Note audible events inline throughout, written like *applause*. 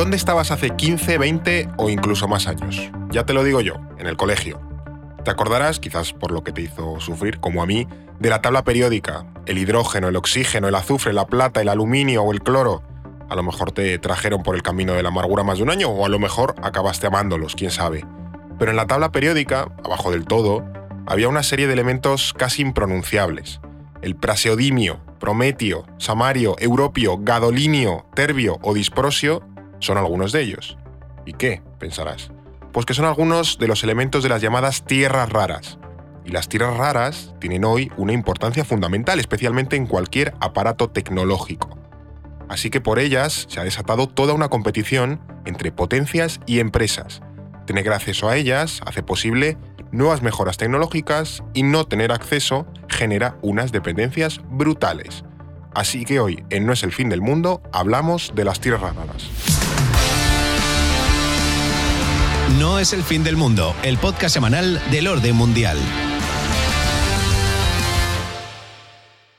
¿Dónde estabas hace 15, 20 o incluso más años? Ya te lo digo yo, en el colegio. Te acordarás, quizás por lo que te hizo sufrir, como a mí, de la tabla periódica, el hidrógeno, el oxígeno, el azufre, la plata, el aluminio o el cloro. A lo mejor te trajeron por el camino de la amargura más de un año o a lo mejor acabaste amándolos, quién sabe. Pero en la tabla periódica, abajo del todo, había una serie de elementos casi impronunciables. El praseodimio, prometio, samario, europio, gadolinio, terbio o disprosio son algunos de ellos. ¿Y qué? pensarás. Pues que son algunos de los elementos de las llamadas tierras raras. Y las tierras raras tienen hoy una importancia fundamental, especialmente en cualquier aparato tecnológico. Así que por ellas se ha desatado toda una competición entre potencias y empresas. Tener acceso a ellas hace posible nuevas mejoras tecnológicas y no tener acceso genera unas dependencias brutales. Así que hoy, en No es el fin del mundo, hablamos de las tierras raras. No es el fin del mundo, el podcast semanal del orden mundial.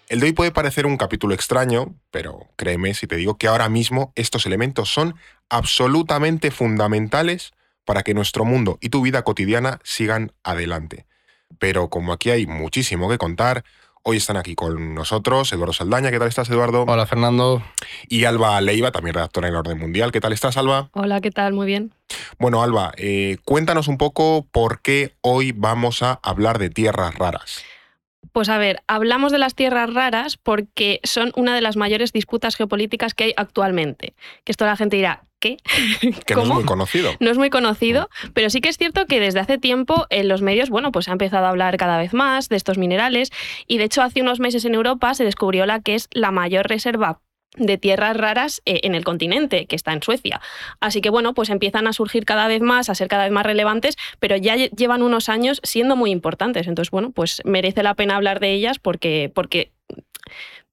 El de hoy puede parecer un capítulo extraño, pero créeme si te digo que ahora mismo estos elementos son absolutamente fundamentales para que nuestro mundo y tu vida cotidiana sigan adelante. Pero como aquí hay muchísimo que contar, hoy están aquí con nosotros Eduardo Saldaña. ¿Qué tal estás, Eduardo? Hola, Fernando. Y Alba Leiva, también redactora en el Orden Mundial. ¿Qué tal estás, Alba? Hola, ¿qué tal? Muy bien. Bueno, Alba, eh, cuéntanos un poco por qué hoy vamos a hablar de tierras raras. Pues a ver, hablamos de las tierras raras porque son una de las mayores disputas geopolíticas que hay actualmente. Que esto la gente dirá, ¿qué? *laughs* Que no es muy conocido. No es muy conocido, pero sí que es cierto que desde hace tiempo en los medios, bueno, pues se ha empezado a hablar cada vez más de estos minerales y de hecho hace unos meses en Europa se descubrió la que es la mayor reserva de tierras raras eh, en el continente, que está en Suecia. Así que bueno, pues empiezan a surgir cada vez más, a ser cada vez más relevantes, pero ya llevan unos años siendo muy importantes. Entonces, bueno, pues merece la pena hablar de ellas porque, porque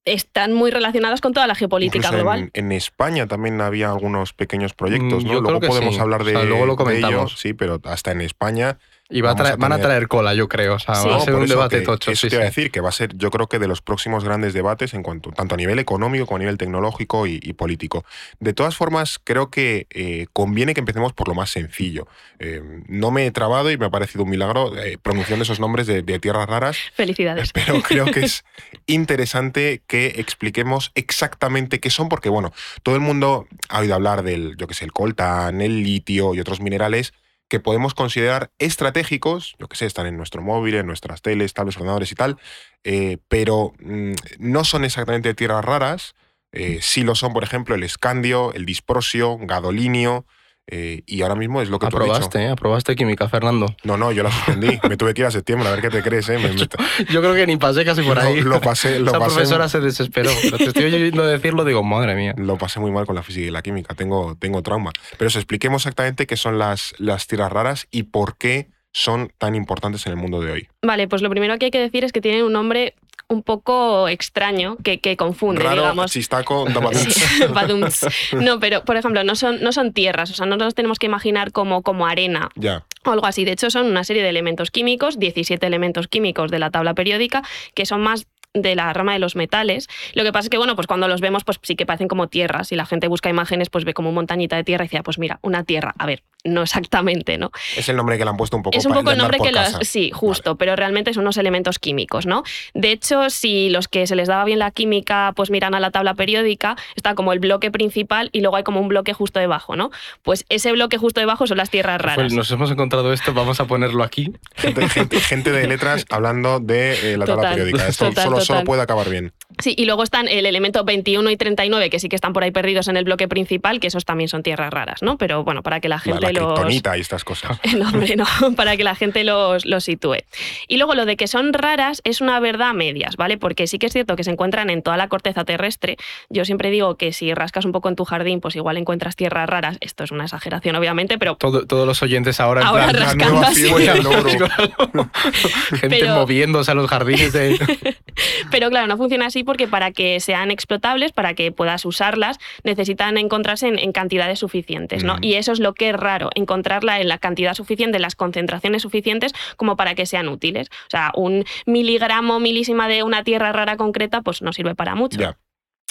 están muy relacionadas con toda la geopolítica global. En, España también había algunos pequeños proyectos, mm, ¿no? luego podemos hablar de, luego lo comentamos. sí, pero hasta en España y van a traer cola, yo creo. O sea, va a ser un debate tocho. Eso te iba a decir que va a ser, yo creo que de los próximos grandes debates en cuanto, tanto a nivel económico como a nivel tecnológico y, político. De todas formas, creo que eh, conviene que empecemos por lo más sencillo. Eh, no me he trabado y me ha parecido un milagro eh, pronunciando esos nombres de, de, tierras raras. Felicidades. Pero creo que es *laughs* interesante que expliquemos exactamente qué son, porque bueno, todo el mundo ha oído hablar del, yo que sé, el coltán, el litio y otros minerales que podemos considerar estratégicos, yo que sé, están en nuestro móvil, en nuestras teles, tablets, ordenadores y tal, eh, pero mm, no son exactamente tierras raras. Eh, sí lo son, por ejemplo, el escandio, el disprosio, gadolinio, eh, y ahora mismo es lo que aprobaste, tú has dicho. aprobaste química, Fernando. No, no, yo la suspendí. *laughs* me tuve que ir a septiembre a ver qué te crees. ¿eh? *laughs* yo, creo que ni pasé casi por ahí. lo pasé, lo Esa pasé. profesora se desesperó. Pero te estoy oyendo decirlo, digo, madre mía. Lo pasé muy mal con la física y la química. Tengo, tengo trauma. Pero os expliquemos exactamente qué son las, las tierras raras y por qué son tan importantes en el mundo de hoy. Vale, pues lo primero que hay que decir es que tienen un nombre un poco extraño que, que confunde, Raro, digamos. Chistaco, *laughs* *laughs* no, pero por ejemplo, no son, no son tierras, o sea, no nos tenemos que imaginar como, como arena. Ya. O algo así. De hecho, son una serie de elementos químicos, 17 elementos químicos de la tabla periódica, que son más de la rama de los metales. Lo que pasa es que, bueno, pues cuando los vemos, pues sí que parecen como tierras. Y la gente busca imágenes, pues ve como montañita de tierra y dice, ah, pues mira, una tierra. A ver, no exactamente, ¿no? Es el nombre que le han puesto un poco. Es un poco el nombre que los, sí, justo, pero realmente son unos elementos químicos, ¿no? De hecho, si los que se les daba bien la química, pues miran a la tabla periódica, está como el bloque principal y luego hay como un bloque justo debajo, ¿no? Pues ese bloque justo debajo son las tierras raras. Pues nos hemos encontrado esto, vamos a ponerlo aquí. Gente, de letras hablando de eh, la tabla periódica. Esto solo, solo puede acabar bien. Sí, y luego están el elemento 21 y 39, que sí que están por ahí perdidos en el bloque principal, que esos también son tierras raras, ¿no? Pero bueno, para que la gente la, la los. y estas cosas. *laughs* No, hombre, no, *laughs* para que la gente los, los sitúe. Y luego lo de que son raras es una verdad a medias, ¿vale? Porque sí que es cierto que se encuentran en toda la corteza terrestre. Yo siempre digo que si rascas un poco en tu jardín, pues igual encuentras tierras raras. Esto es una exageración, obviamente, pero. todos los oyentes ahora, ahora plan, rascando así. *laughs* Gente Pero- moviéndose a los jardines de. Pero claro, no funciona así porque para que sean explotables, para que puedas usarlas, necesitan encontrarse en, en cantidades suficientes, ¿no? Mm. Y eso es lo que es raro, encontrarla en la cantidad suficiente, en las concentraciones suficientes como para que sean útiles. O sea, un miligramo, milísima de una tierra rara concreta, pues no sirve para mucho.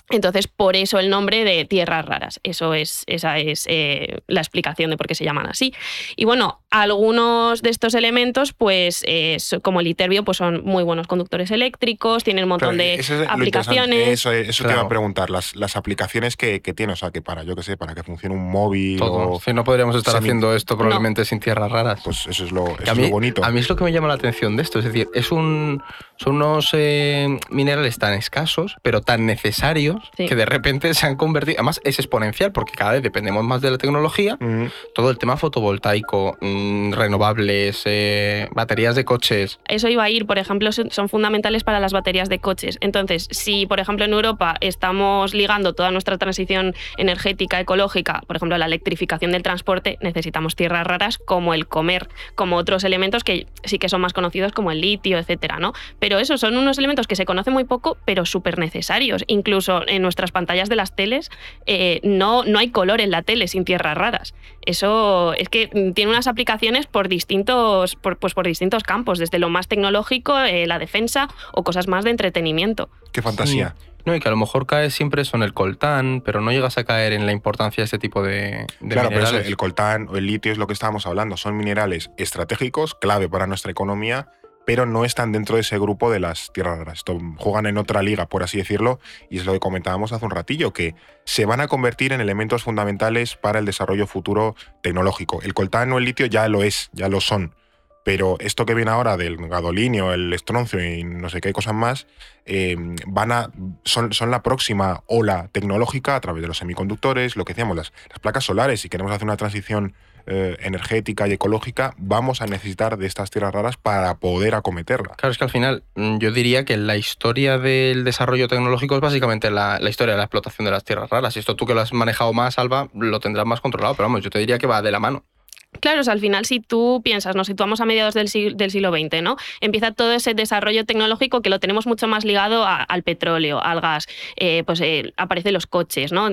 Entonces, por eso el nombre de tierras raras. Eso es, esa es eh, la explicación de por qué se llaman así. Y bueno, algunos de estos elementos, pues eh, como el iterbio, pues son muy buenos conductores eléctricos, tienen un montón de aplicaciones. Eso, eso te iba a preguntar, las, las aplicaciones que, que, tiene, o sea, que para, yo qué sé, para que funcione un móvil. O no podríamos estar haciendo esto probablemente sin tierras raras. Pues eso es, lo, lo, bonito. A mí es lo que me llama la atención de esto. Es decir, es un, son unos eh, minerales tan escasos, pero tan necesarios, que de repente se han convertido. Además, es exponencial, porque cada vez dependemos más de la tecnología. Todo el tema fotovoltaico, mm, renovables, eh, baterías de coches. Eso iba a ir, por ejemplo, son fundamentales para las baterías de coches. Entonces, si, por ejemplo, en Europa estamos ligando toda nuestra transición energética, ecológica, por ejemplo, la electrificación del transporte, necesitamos tierras raras como el comer, como otros elementos que sí que son más conocidos como el litio, etcétera, ¿no? Pero esos son unos elementos que se conocen muy poco, pero súper necesarios. Incluso en nuestras pantallas de las teles eh, no, no hay color en la tele sin tierras raras. Eso es que tiene unas aplicaciones por distintos, por, pues por distintos campos, desde lo más tecnológico, eh, la defensa o cosas más de entretenimiento. Qué fantasía. No, y que a lo mejor cae siempre eso en el coltán, pero no llegas a caer en la importancia de este tipo de, claro, pero el coltán o el litio es lo que estábamos hablando. Son minerales estratégicos, clave para nuestra economía, pero no están dentro de ese grupo de las tierras raras. juegan en otra liga, por así decirlo, y es lo que comentábamos hace un ratillo, que se van a convertir en elementos fundamentales para el desarrollo futuro tecnológico. El coltán o el litio ya lo es, ya lo son. Pero esto que viene ahora del gadolinio, el estroncio y no sé qué cosas más, eh, van a, son, son, la próxima ola tecnológica a través de los semiconductores, lo que decíamos, las, las placas solares. Si queremos hacer una transición eh, energética y ecológica, vamos a necesitar de estas tierras raras para poder acometerla. Claro, es que al final mm, yo diría que la historia del desarrollo tecnológico es básicamente la, historia de la explotación de las tierras raras. Y esto tú que lo has manejado más, Alba, lo tendrás más controlado, pero vamos, yo te diría que va de la mano. Claro, al final si tú piensas, nos situamos a mediados del siglo, del siglo, XX, ¿no? Empieza todo ese desarrollo tecnológico que lo tenemos mucho más ligado al petróleo, al gas, eh, pues eh, aparecen los coches, ¿no?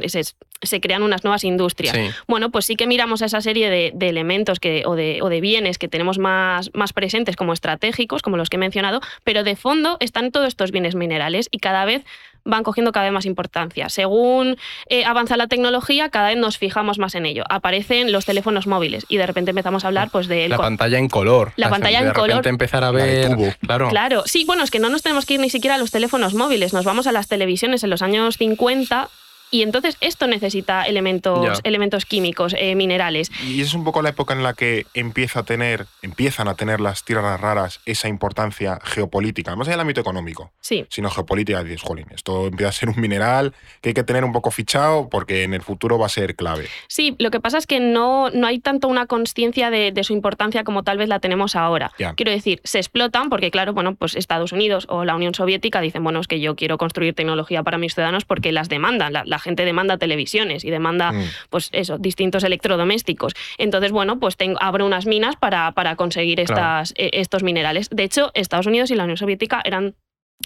se crean unas nuevas industrias. Bueno, pues sí que miramos a esa serie de, elementos que, o, de, o, de, bienes que tenemos más, más presentes como estratégicos, como los que he mencionado, pero de fondo están todos estos bienes minerales y cada vez van cogiendo cada vez más importancia. Según eh, avanza la tecnología, cada vez nos fijamos más en ello. Aparecen los teléfonos móviles y de repente empezamos a hablar pues de... La pantalla en color. La, pantalla en color. De empezar a ver... Claro. claro. Sí, bueno, es que no nos tenemos que ir ni siquiera a los teléfonos móviles. Nos vamos a las televisiones en los años 50 y entonces esto necesita elementos, elementos químicos, eh, minerales. Y es un poco la época en la que empieza a tener, empiezan a tener las tierras raras esa importancia geopolítica, más allá del ámbito económico, sí. sino geopolítica. Dices, jolín, esto empieza a ser un mineral que hay que tener un poco fichado porque en el futuro va a ser clave. Sí, lo que pasa es que no, no hay tanto una conciencia de, su importancia como tal vez la tenemos ahora. Quiero decir, se explotan porque, claro, bueno, pues Estados Unidos o la Unión Soviética dicen, bueno, es que yo quiero construir tecnología para mis ciudadanos porque las demandan. La, la gente demanda televisiones y demanda, mm. pues eso, distintos electrodomésticos. Entonces, bueno, pues tengo, abro unas minas para, para conseguir estas, e, estos minerales. De hecho, Estados Unidos y la Unión Soviética eran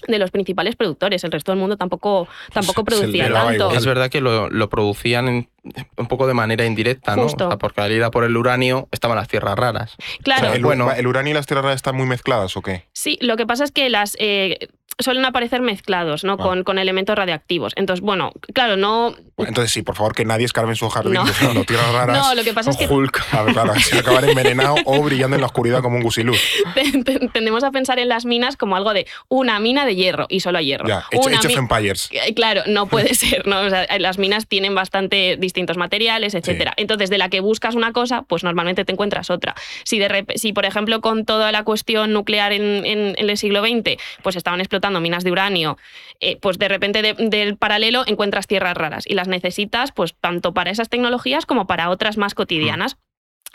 de los principales productores. El resto del mundo tampoco, tampoco producía tanto. Es verdad que lo, lo producían un poco de manera indirecta, ¿no? porque al ir por el uranio estaban las tierras raras. Claro. el, bueno, ¿El uranio y las tierras raras están muy mezcladas o qué? Sí, lo que pasa es que las eh, suelen aparecer mezclados, ¿no? Con, con, elementos radiactivos. Entonces, bueno, claro, no. entonces sí, por favor, que nadie escarbe en su jardín no. *laughs* buscando tierras raras. No, lo que pasa es que. Hulk. A ver, claro, se acabar envenenado o brillando en la oscuridad como un gusilú. *laughs* Tendemos a pensar en las minas como algo de una mina de hierro y solo hay hierro. Ya, hecho, of Empires. Eh, claro, no puede *laughs* ser, ¿no? O sea, las minas tienen bastante distintos materiales, etcétera. Entonces, de la que buscas una cosa, pues normalmente te encuentras otra. Si, de si por ejemplo, con toda la cuestión nuclear en, en el siglo XX, pues estaban explotando minas de uranio eh, pues de repente del paralelo encuentras tierras raras y las necesitas pues tanto para esas tecnologías como para otras más cotidianas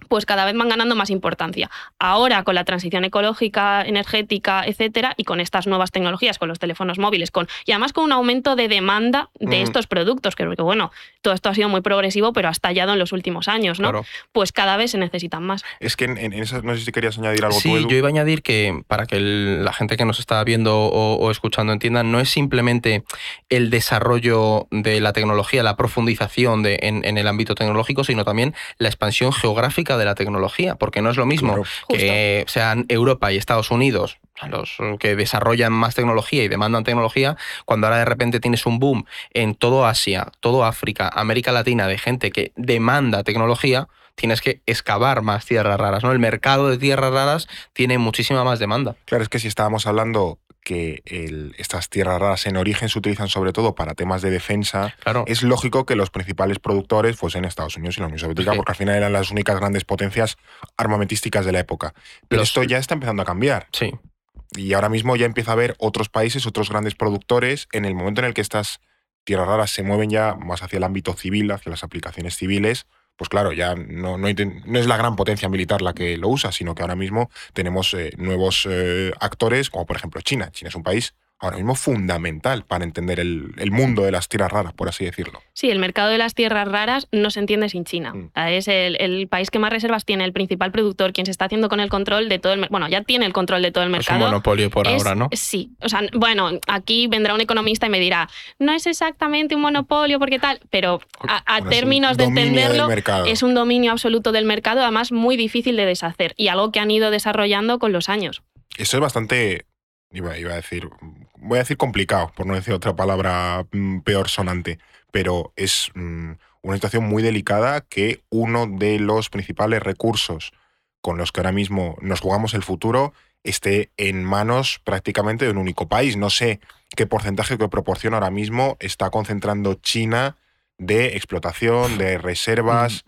pues cada vez van ganando más importancia. Ahora con la transición ecológica, energética, etcétera, y con estas nuevas tecnologías, con los teléfonos móviles, con y además con un aumento de demanda de mm. estos productos, que, que bueno, todo esto ha sido muy progresivo, pero ha estallado en los últimos años, ¿no? Pues cada vez se necesitan más. Es que en, eso no sé si querías añadir algo. Sí, yo iba a añadir que para que la gente que nos está viendo o, escuchando entienda, no es simplemente el desarrollo de la tecnología, la profundización de, en el ámbito tecnológico, sino también la expansión geográfica de la tecnología, porque no es lo mismo que sean Europa y Estados Unidos los que desarrollan más tecnología y demandan tecnología, cuando ahora de repente tienes un boom en todo Asia, todo África, América Latina de gente que demanda tecnología, tienes que excavar más tierras raras, ¿no? El mercado de tierras raras tiene muchísima más demanda. Claro, es que si estábamos hablando que estas tierras raras en origen se utilizan sobre todo para temas de defensa, es lógico que los principales productores fuesen Estados Unidos y la Unión Soviética, porque al final eran las únicas grandes potencias armamentísticas de la época. Pero esto ya está empezando a cambiar. Sí. Y ahora mismo ya empieza a haber otros países, otros grandes productores, en el momento en el que estas tierras raras se mueven ya más hacia el ámbito civil, hacia las aplicaciones civiles, pues claro, ya no, no, es la gran potencia militar la que lo usa, sino que ahora mismo tenemos eh, nuevos eh, actores, como por ejemplo China. China es un país ahora mismo fundamental para entender el, mundo de las tierras raras, por así decirlo. Sí, el mercado de las tierras raras no se entiende sin China. Mm. Es el, país que más reservas tiene, el principal productor, quien se está haciendo con el control de todo el Bueno, ya tiene el control de todo el mercado. Es un monopolio por ahora, ¿no? Sí. O sea, bueno, aquí vendrá un economista y me dirá, no es exactamente un monopolio porque tal, pero a, términos de entenderlo, es un dominio absoluto del mercado, además muy difícil de deshacer y algo que han ido desarrollando con los años. Eso es bastante iba, a decir, voy a decir complicado, por no decir otra palabra mm, peor sonante, pero es mm, una situación muy delicada que uno de los principales recursos con los que ahora mismo nos jugamos el futuro esté en manos prácticamente de un único país. No sé qué porcentaje, qué proporción ahora mismo está concentrando China de explotación, de reservas.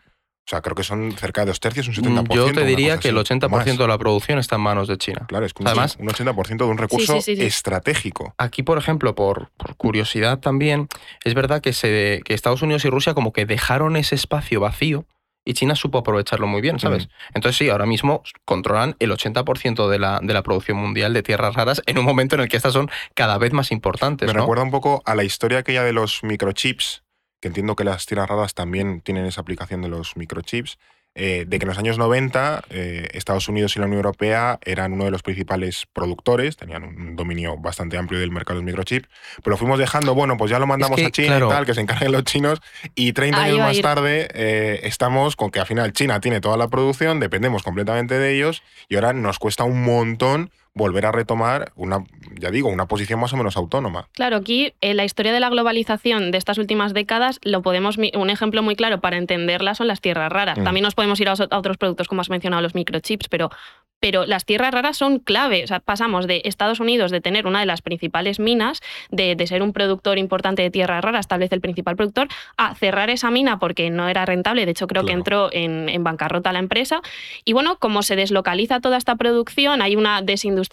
O sea, creo que son cerca de dos tercios, un 70%. Mm, yo te diría que el 80% de la producción está en manos de China. Claro, es que Además, un 80% de un recurso estratégico. Aquí, por ejemplo, por, curiosidad también, es verdad que, se, que Estados Unidos y Rusia como que dejaron ese espacio vacío y China supo aprovecharlo muy bien, ¿sabes? Entonces sí, ahora mismo controlan el 80% de la, de la producción mundial de tierras raras en un momento en el que estas son cada vez más importantes. Me recuerda un poco a la historia aquella de los microchips que entiendo que las tierras raras también tienen esa aplicación de los microchips, eh, de que en los años 90 eh, Estados Unidos y la Unión Europea eran uno de los principales productores, tenían un dominio bastante amplio del mercado de microchips, pero lo fuimos dejando, bueno, pues ya lo mandamos a China y tal, que se encarguen los chinos, y 30 años más tarde eh, estamos con que al final China tiene toda la producción, dependemos completamente de ellos, y ahora nos cuesta un montón volver a retomar una, ya digo, una posición más o menos autónoma. Claro, aquí en la historia de la globalización de estas últimas décadas, lo podemos, un ejemplo muy claro para entenderla son las tierras raras. Mm. También nos podemos ir a, otros productos, como has mencionado, los microchips, pero pero las tierras raras son clave. O sea, pasamos de Estados Unidos de tener una de las principales minas, de, ser un productor importante de tierras raras, establece el principal productor, a cerrar esa mina porque no era rentable. De hecho, creo que entró en, bancarrota la empresa. Y bueno, como se deslocaliza toda esta producción, hay una desindustrialización,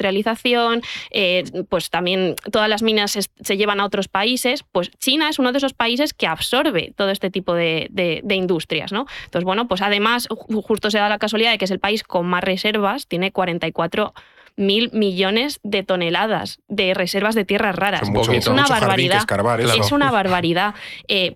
eh, pues también todas las minas se, llevan a otros países, pues China es uno de esos países que absorbe todo este tipo de, de industrias. ¿no? Entonces, bueno, pues además, justo se da la casualidad de que es el país con más reservas tiene 44 mil millones de toneladas de reservas de tierras raras. es una barbaridad. Es una barbaridad.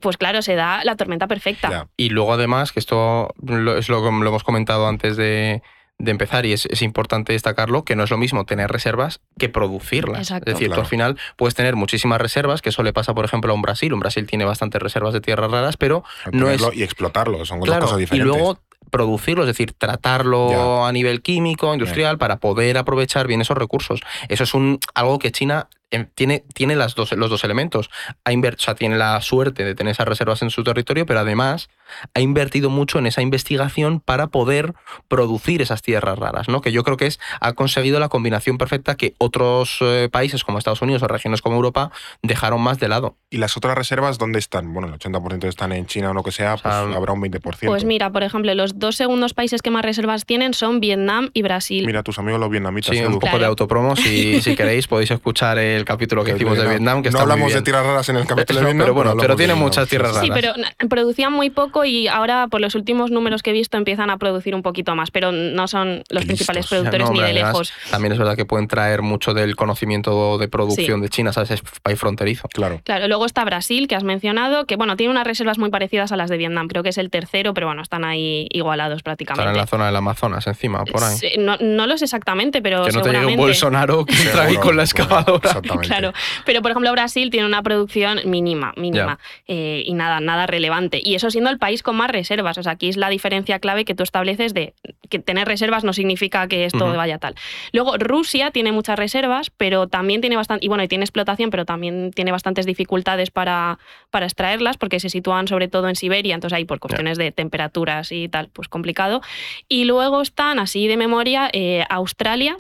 pues claro, se da la tormenta perfecta. Y luego además, que esto es lo que lo hemos comentado antes de, empezar y es, importante destacarlo, que no es lo mismo tener reservas que producirlas. Es decir, tú al final puedes tener muchísimas reservas, que eso le pasa, por ejemplo, a un Brasil. Un Brasil tiene bastantes reservas de tierras raras, pero no es... Y explotarlo, son dos cosas diferentes. Y luego producirlo, es decir, tratarlo a nivel químico, industrial, para poder aprovechar bien esos recursos. Eso es un, algo que China em, tiene, tiene las dos, los dos elementos. Ha o sea, tiene la suerte de tener esas reservas en su territorio, pero además ha invertido mucho en esa investigación para poder producir esas tierras raras, ¿no? Que yo creo que es, ha conseguido la combinación perfecta que otros eh, países como Estados Unidos o regiones como Europa dejaron más de lado. ¿Y las otras reservas dónde están? Bueno, el 80% están en China o lo que sea, pues habrá un 20%. Pues mira, por ejemplo, los dos segundos países que más reservas tienen son Vietnam y Brasil. Mira, tus amigos los vietnamitas. Sí, un poco de autopromo, si, *laughs* si queréis podéis escuchar el capítulo que hicimos de Vietnam. Que no hablamos de tierras raras en el capítulo de *laughs* Vietnam. Pero bueno, pero tiene muchas tierras raras. Sí, pero producían muy poco y ahora por los últimos números que he visto empiezan a producir un poquito más, pero no son los principales productores ni de lejos. También es verdad que pueden traer mucho del conocimiento de producción de China, ¿sabes? Es país fronterizo. Claro. Claro, luego está Brasil, que has mencionado, que bueno, tiene unas reservas muy parecidas a las de Vietnam, creo que es el tercero, pero bueno, están ahí igualados prácticamente. Están en la zona del Amazonas, encima, por ahí. no, no, lo sé exactamente, pero Que no te llegue un Bolsonaro que entra ahí con la excavadora Exactamente. claro. Pero, por ejemplo, Brasil tiene una producción mínima, mínima. eh, y nada, nada relevante. Y eso siendo el país con más reservas. O sea, aquí es la diferencia clave que tú estableces de que tener reservas no significa que esto vaya tal. Luego, Rusia tiene muchas reservas, pero también tiene bastante. Y bueno, y tiene explotación, pero también tiene bastantes dificultades para, para extraerlas, porque se sitúan sobre todo en Siberia, entonces ahí por cuestiones de temperaturas y tal, pues complicado. Y luego están, así de memoria, eh, Australia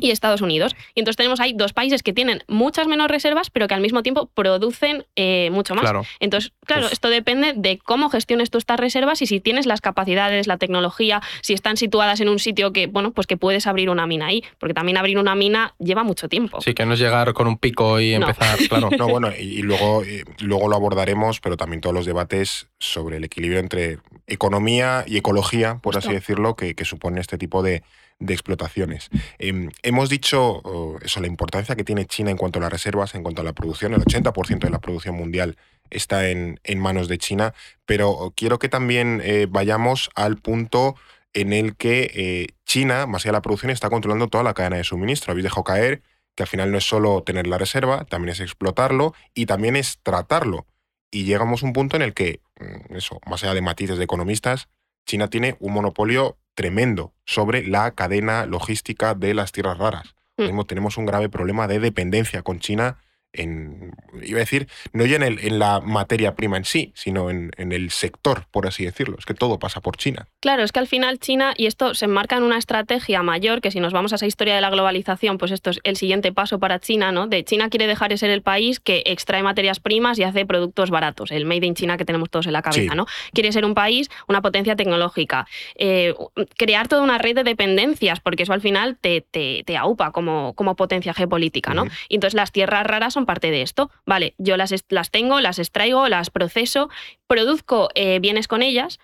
y Estados Unidos. Y entonces tenemos ahí dos países que tienen muchas menos reservas, pero que al mismo tiempo producen eh, mucho más. Claro. Entonces, claro, esto depende de cómo gestiones tú estas reservas y si tienes las capacidades, la tecnología, si están situadas en un sitio que, bueno, pues que puedes abrir una mina ahí, porque también abrir una mina lleva mucho tiempo. Sí, que no es llegar con un pico y No. empezar, *laughs* claro. No, bueno, y, luego, y luego lo abordaremos, pero también todos los debates sobre el equilibrio entre economía y ecología, por así decirlo, que, que supone este tipo de, de explotaciones. Em, hemos dicho eso, la importancia que tiene China en cuanto a las reservas, en cuanto a la producción. El 80% de la producción mundial está en, en manos de China, pero quiero que también eh, vayamos al punto en el que eh, China, más allá de la producción, está controlando toda la cadena de suministro. Habéis dejado caer que al final no es solo tener la reserva, también es explotarlo y también es tratarlo. Y llegamos a un punto en el que, mm, eso, más allá de matices de economistas, China tiene un monopolio tremendo sobre la cadena logística de las tierras raras. Mm. Mismo tenemos un grave problema de dependencia con China en, iba a decir, no ya en, el- en la materia prima en sí, sino en, en el sector, por así decirlo. Es que todo pasa por China. Claro, es que al final China, y esto se enmarca en una estrategia mayor, que si nos vamos a esa historia de la globalización, pues esto es el siguiente paso para China, ¿no? De China quiere dejar de ser el país que extrae materias primas y hace productos baratos, el made in China que tenemos todos en la cabeza, Sí. ¿no? Quiere ser un país, una potencia tecnológica, eh, crear toda una red de dependencias, porque eso al final te, te, te aupa como, como potencia geopolítica, ¿no? Y entonces las tierras raras son parte de esto. Vale, yo las, las tengo, las extraigo, las proceso, produzco eh, bienes con ellas,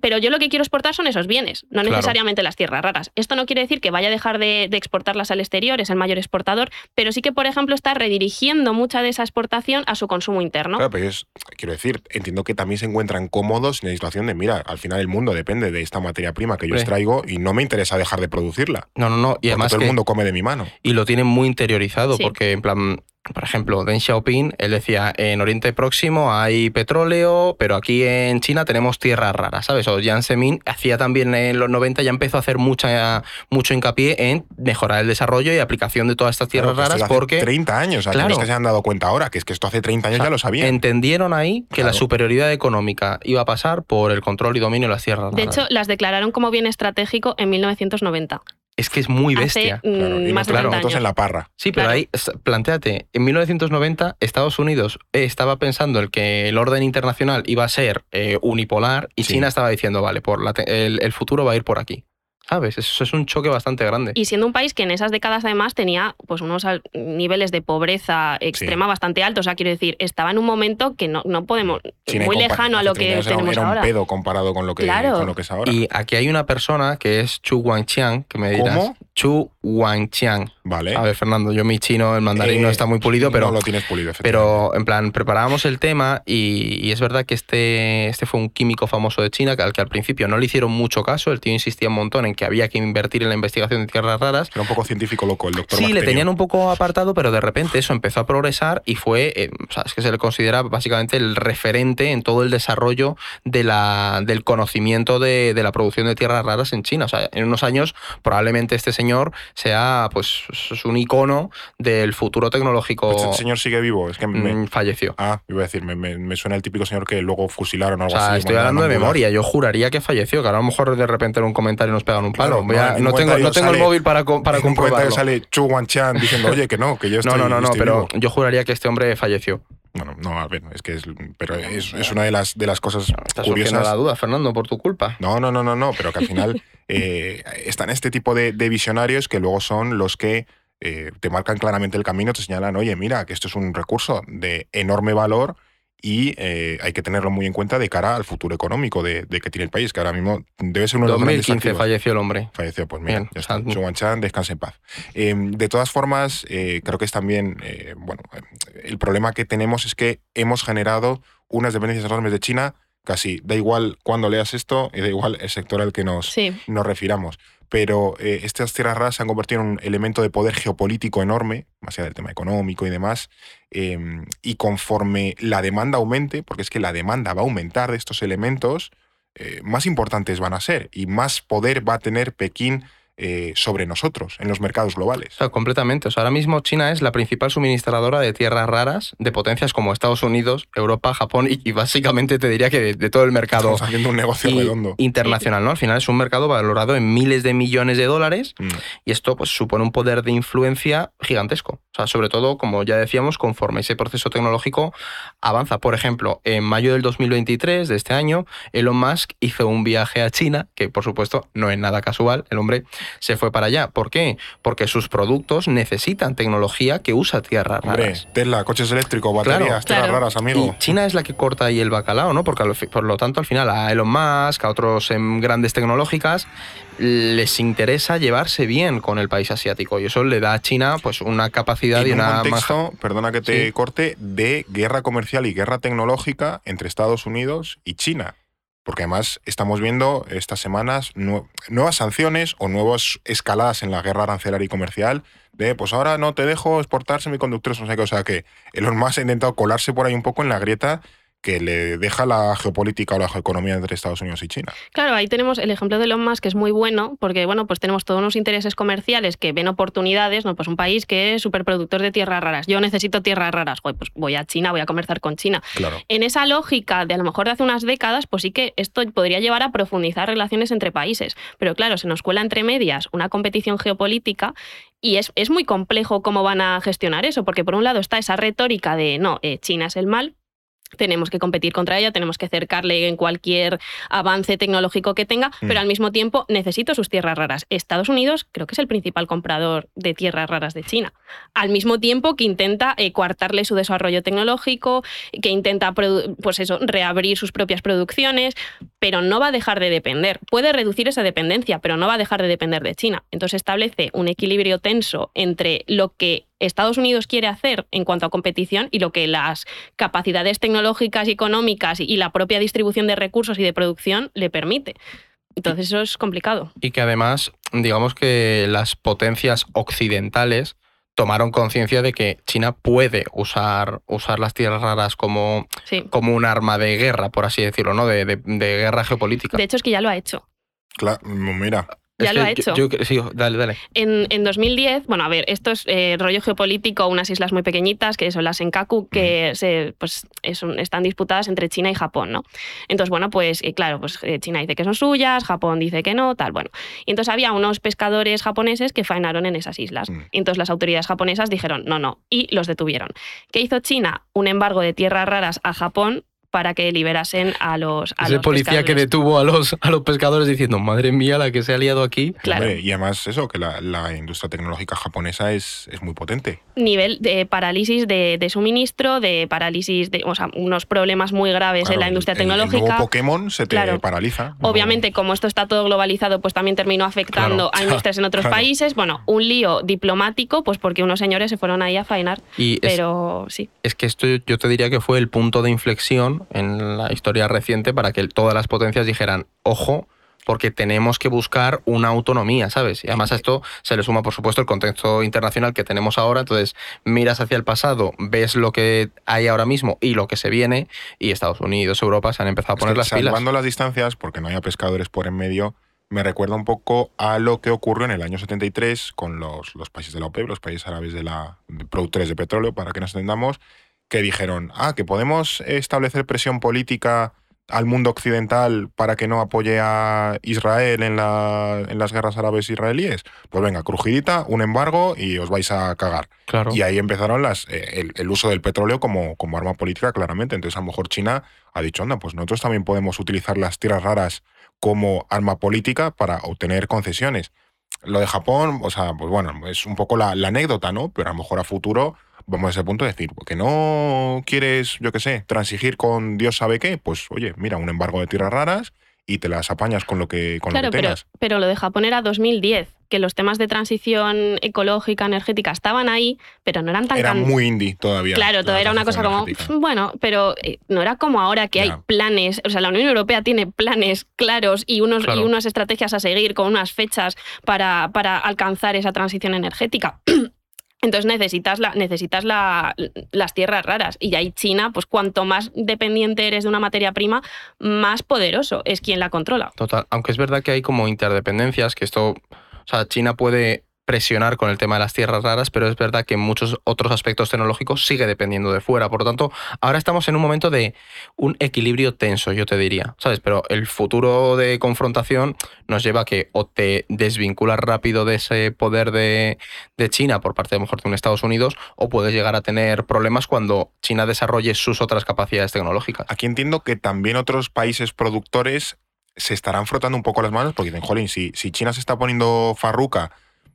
pero yo lo que quiero exportar son esos bienes, no Claro. necesariamente las tierras raras. Esto no quiere decir que vaya a dejar de, de exportarlas al exterior, es el mayor exportador, pero sí que, por ejemplo, está redirigiendo mucha de esa exportación a su consumo interno. Claro, pero es, quiero decir, entiendo que también se encuentran cómodos en la situación de, mira, al final el mundo depende de esta materia prima que yo extraigo y no me interesa dejar de producirla. No, no, no. Y además todo que- el mundo come de mi mano. y lo tienen muy interiorizado, Sí. porque en plan, por ejemplo, Deng Xiaoping, él decía, en Oriente Próximo hay petróleo, pero aquí en China tenemos tierras raras, ¿sabes? O Jiang Zemin hacía también en los 90, ya empezó a hacer mucha, mucho hincapié en mejorar el desarrollo y aplicación de todas estas tierras Claro, raras, hace porque 30 años, o sea, que no Claro. es que se han dado cuenta ahora, que es que esto hace 30 años o sea, ya lo sabían. entendieron ahí que la Claro. superioridad económica iba a pasar por el control y dominio de las tierras De raras. hecho, las declararon como bien estratégico en 1990. Es que es muy bestia. mm, Claro, y más 30 nosotros en la parra. Sí, pero Claro. ahí, planteate, en 1990 Estados Unidos eh, estaba pensando el que el orden internacional iba a ser eh, unipolar y Sí. China estaba diciendo, vale, por la el futuro va a ir por aquí. ¿Sabes? Eso es un choque bastante grande. Y siendo un país que en esas décadas además tenía pues unos niveles de pobreza extrema bastante altos. O sea, quiero decir, estaba en un momento que no, no podemos, China muy lejano a lo 30 que era- tenemos era ahora. un pedo comparado con lo que, Claro. con lo que es ahora. Y aquí hay una persona que es Chu Guangqiang, que me dirás. ¿Cómo? Chu Guangqiang. vale. A ver, Fernando, yo mi chino, el mandarín no Eh, está muy pulido, pero No lo tienes pulido, efectivamente. Pero en plan, preparábamos el tema y, y es verdad que este, este fue un químico famoso de China que al que al principio no le hicieron mucho caso, el tío insistía un montón en que había que invertir en la investigación de tierras raras. Era un poco científico loco el doctor Sí, le tenían un poco apartado, pero de repente eso empezó a progresar y fue, eh, o sea, es que se le considera básicamente el referente en todo el desarrollo de la, del conocimiento de, de la producción de tierras raras en China. O sea, en unos años probablemente este señor sea pues es un icono del futuro tecnológico. Este señor sigue vivo. Es que me, Mm, falleció. Ah, iba a decir, me, me- me suena el típico señor que luego fusilaron o O algo sea, así. estoy hablando de memoria. Yo juraría que falleció, que ahora a lo mejor de repente en un comentario nos pegan un palo. Claro, Voy a- no, en no, un tengo, no tengo el móvil para, para En un comprobarlo. sale Chu Guanchan diciendo, oye, que no, que yo *laughs* estoy No, no, no, no, pero vivo". yo juraría que este hombre falleció. Bueno, no, a ver, es que es, pero es, es una de las, de las cosas Está surgiendo curiosas. la duda, Fernando, por tu culpa. No, no, no, no, no, pero que al final *laughs* eh, están este tipo de, de visionarios que luego son los que eh, te marcan claramente el camino, te señalan, oye, mira, que esto es un recurso de enorme valor y eh, hay que tenerlo muy en cuenta de cara al futuro económico de, de que tiene el país, que ahora mismo debe ser uno de los grandes 2015 activos. falleció el hombre. Falleció, pues mira, Bien, ya está. Guanchan, descanse en paz. Eh, de todas formas, eh, creo que es también, eh, bueno, el problema que tenemos es que hemos generado unas dependencias enormes de China, casi da igual cuándo leas esto y da igual el sector al que nos, Sí. nos refiramos. Pero eh, estas tierras raras se han convertido en un elemento de poder geopolítico enorme, más allá del tema económico y demás, em, y conforme la demanda aumente, porque es que la demanda va a aumentar de estos elementos, eh, más importantes van a ser y más poder va a tener Pekín eh, sobre nosotros en los mercados globales. completamente. O sea, ahora mismo China es la principal suministradora de tierras raras de potencias como Estados Unidos, Europa, Japón y, básicamente te diría que de, todo el mercado Estamos haciendo un negocio redondo. internacional. ¿no? Al final es un mercado valorado en miles de millones de dólares mm. y esto pues, supone un poder de influencia gigantesco. O sea, sobre todo, como ya decíamos, conforme ese proceso tecnológico avanza. Por ejemplo, en mayo del 2023 de este año, Elon Musk hizo un viaje a China, que por supuesto no es nada casual. El hombre se fue para allá. ¿Por qué? Porque sus productos necesitan tecnología que usa tierras raras. Tesla, coches eléctricos, baterías, tierras raras, amigo. Y China es la que corta ahí el bacalao, ¿no? Porque por lo tanto, al final, a Elon Musk, a otros en grandes tecnológicas, les interesa llevarse bien con el país asiático y eso le da a China pues una capacidad y un una contexto, perdona que te corte, de guerra comercial y guerra tecnológica entre Estados Unidos y China. Porque además estamos viendo estas semanas nuevas sanciones o nuevas escaladas en la guerra arancelaria y comercial de pues ahora no te dejo exportar semiconductores, no sé qué. O sea que Elon Musk ha intentado colarse por ahí un poco en la grieta que le deja la geopolítica o la geoeconomía entre Estados Unidos y China. Claro, ahí tenemos el ejemplo de Elon Musk, que es muy bueno, porque bueno, pues tenemos todos unos intereses comerciales que ven oportunidades, ¿no? Pues un país que es superproductor de tierras raras. Yo necesito tierras raras, pues voy a China, voy a comerciar con China. Claro. En esa lógica de a lo mejor de hace unas décadas, pues sí que esto podría llevar a profundizar relaciones entre países. Pero claro, se nos cuela entre medias una competición geopolítica y es, es, muy complejo cómo van a gestionar eso, porque por un lado está esa retórica de no, eh, China es el mal, tenemos que competir contra ella, tenemos que acercarle en cualquier avance tecnológico que tenga, mm. pero al mismo tiempo necesito sus tierras raras. Estados Unidos creo que es el principal comprador de tierras raras de China, al mismo tiempo que intenta eh, coartarle su desarrollo tecnológico, que intenta pues eso, reabrir sus propias producciones, pero no va a dejar de depender. Puede reducir esa dependencia, pero no va a dejar de depender de China. Entonces establece un equilibrio tenso entre lo que Estados Unidos quiere hacer en cuanto a competición y lo que las capacidades tecnológicas y económicas y la propia distribución de recursos y de producción le permite. Entonces eso es complicado. Y que además, digamos que las potencias occidentales tomaron conciencia de que China puede usar, usar las tierras raras como, como un arma de guerra, por así decirlo, ¿no? De, de, guerra geopolítica. De hecho, es que ya lo ha hecho. Claro, mira, ya lo ha hecho. sí, dale, dale. En, en, 2010, bueno, a ver, esto es eh, rollo geopolítico, unas islas muy pequeñitas, que son las Senkaku, que se, pues, están disputadas entre China y Japón, ¿no? Entonces, bueno, pues eh, claro, pues eh, China dice que son suyas, Japón dice que no, tal, bueno. Y entonces había unos pescadores japoneses que faenaron en esas islas. Mm. Y entonces las autoridades japonesas dijeron, no, no, y los detuvieron. ¿Qué hizo China? Un embargo de tierras raras a Japón para que liberasen a los. A Ese policía que detuvo a los, a los pescadores diciendo, madre mía, la que se ha liado aquí. Claro. y además, eso, que la, industria tecnológica japonesa es, es, muy potente. Nivel de parálisis de, suministro, de parálisis, de, o sea, unos problemas muy graves en la industria tecnológica. El, nuevo Pokémon se te paraliza. Obviamente, como esto está todo globalizado, pues también terminó afectando a industrias en otros países. Bueno, un lío diplomático, pues porque unos señores se fueron ahí a faenar. pero sí. Es que esto yo te diría que fue el punto de inflexión en la historia reciente para que todas las potencias dijeran, ojo, porque tenemos que buscar una autonomía, ¿sabes? Y además a esto se le suma, por supuesto, el contexto internacional que tenemos ahora. Entonces, miras hacia el pasado, ves lo que hay ahora mismo y lo que se viene, y Estados Unidos, Europa se han empezado a poner las pilas. Salvando las distancias, porque no haya pescadores por en medio, me recuerda un poco a lo que ocurrió en el año 73 con los, los países de la OPEP, los países árabes de la productores de petróleo, para que nos entendamos, que dijeron, ah, que podemos establecer presión política al mundo occidental para que no apoye a Israel en, la, en las guerras árabes israelíes. Pues venga, crujidita, un embargo y os vais a cagar. Claro. Y ahí empezaron las, eh, el, uso del petróleo como, como arma política, claramente. Entonces, a lo mejor China ha dicho, anda, pues nosotros también podemos utilizar las tierras raras como arma política para obtener concesiones. Lo de Japón, o sea, pues bueno, es un poco la, la anécdota, ¿no? Pero a lo mejor a futuro vamos a ese punto de decir, que no quieres, yo qué sé, transigir con Dios sabe qué, pues oye, mira, un embargo de tierras raras y te las apañas con lo que, con claro, lo que tengas. Pero, pero lo de Japón era 2010. que los temas de transición ecológica, energética estaban ahí, pero no eran tan... Era muy indie todavía. Claro, todo era una cosa como, bueno, pero eh, no era como ahora que hay planes, o sea, la Unión Europea tiene planes claros y, unos, y unas estrategias a seguir con unas fechas para, para alcanzar esa transición energética. *clears throat* Entonces necesitas, la, necesitas la, las tierras raras. Y ahí China, pues cuanto más dependiente eres de una materia prima, más poderoso es quien la controla. Total. Aunque es verdad que hay como interdependencias, que esto. O sea, China puede presionar con el tema de las tierras raras, pero es verdad que muchos otros aspectos tecnológicos sigue dependiendo de fuera. Por lo tanto, ahora estamos en un momento de un equilibrio tenso, yo te diría, ¿sabes? Pero el futuro de confrontación nos lleva a que o te desvinculas rápido de ese poder de, China por parte, de mejor, de un Estados Unidos, o puedes llegar a tener problemas cuando China desarrolle sus otras capacidades tecnológicas. Aquí entiendo que también otros países productores se estarán frotando un poco las manos porque dicen, jolín, si, si China se está poniendo farruca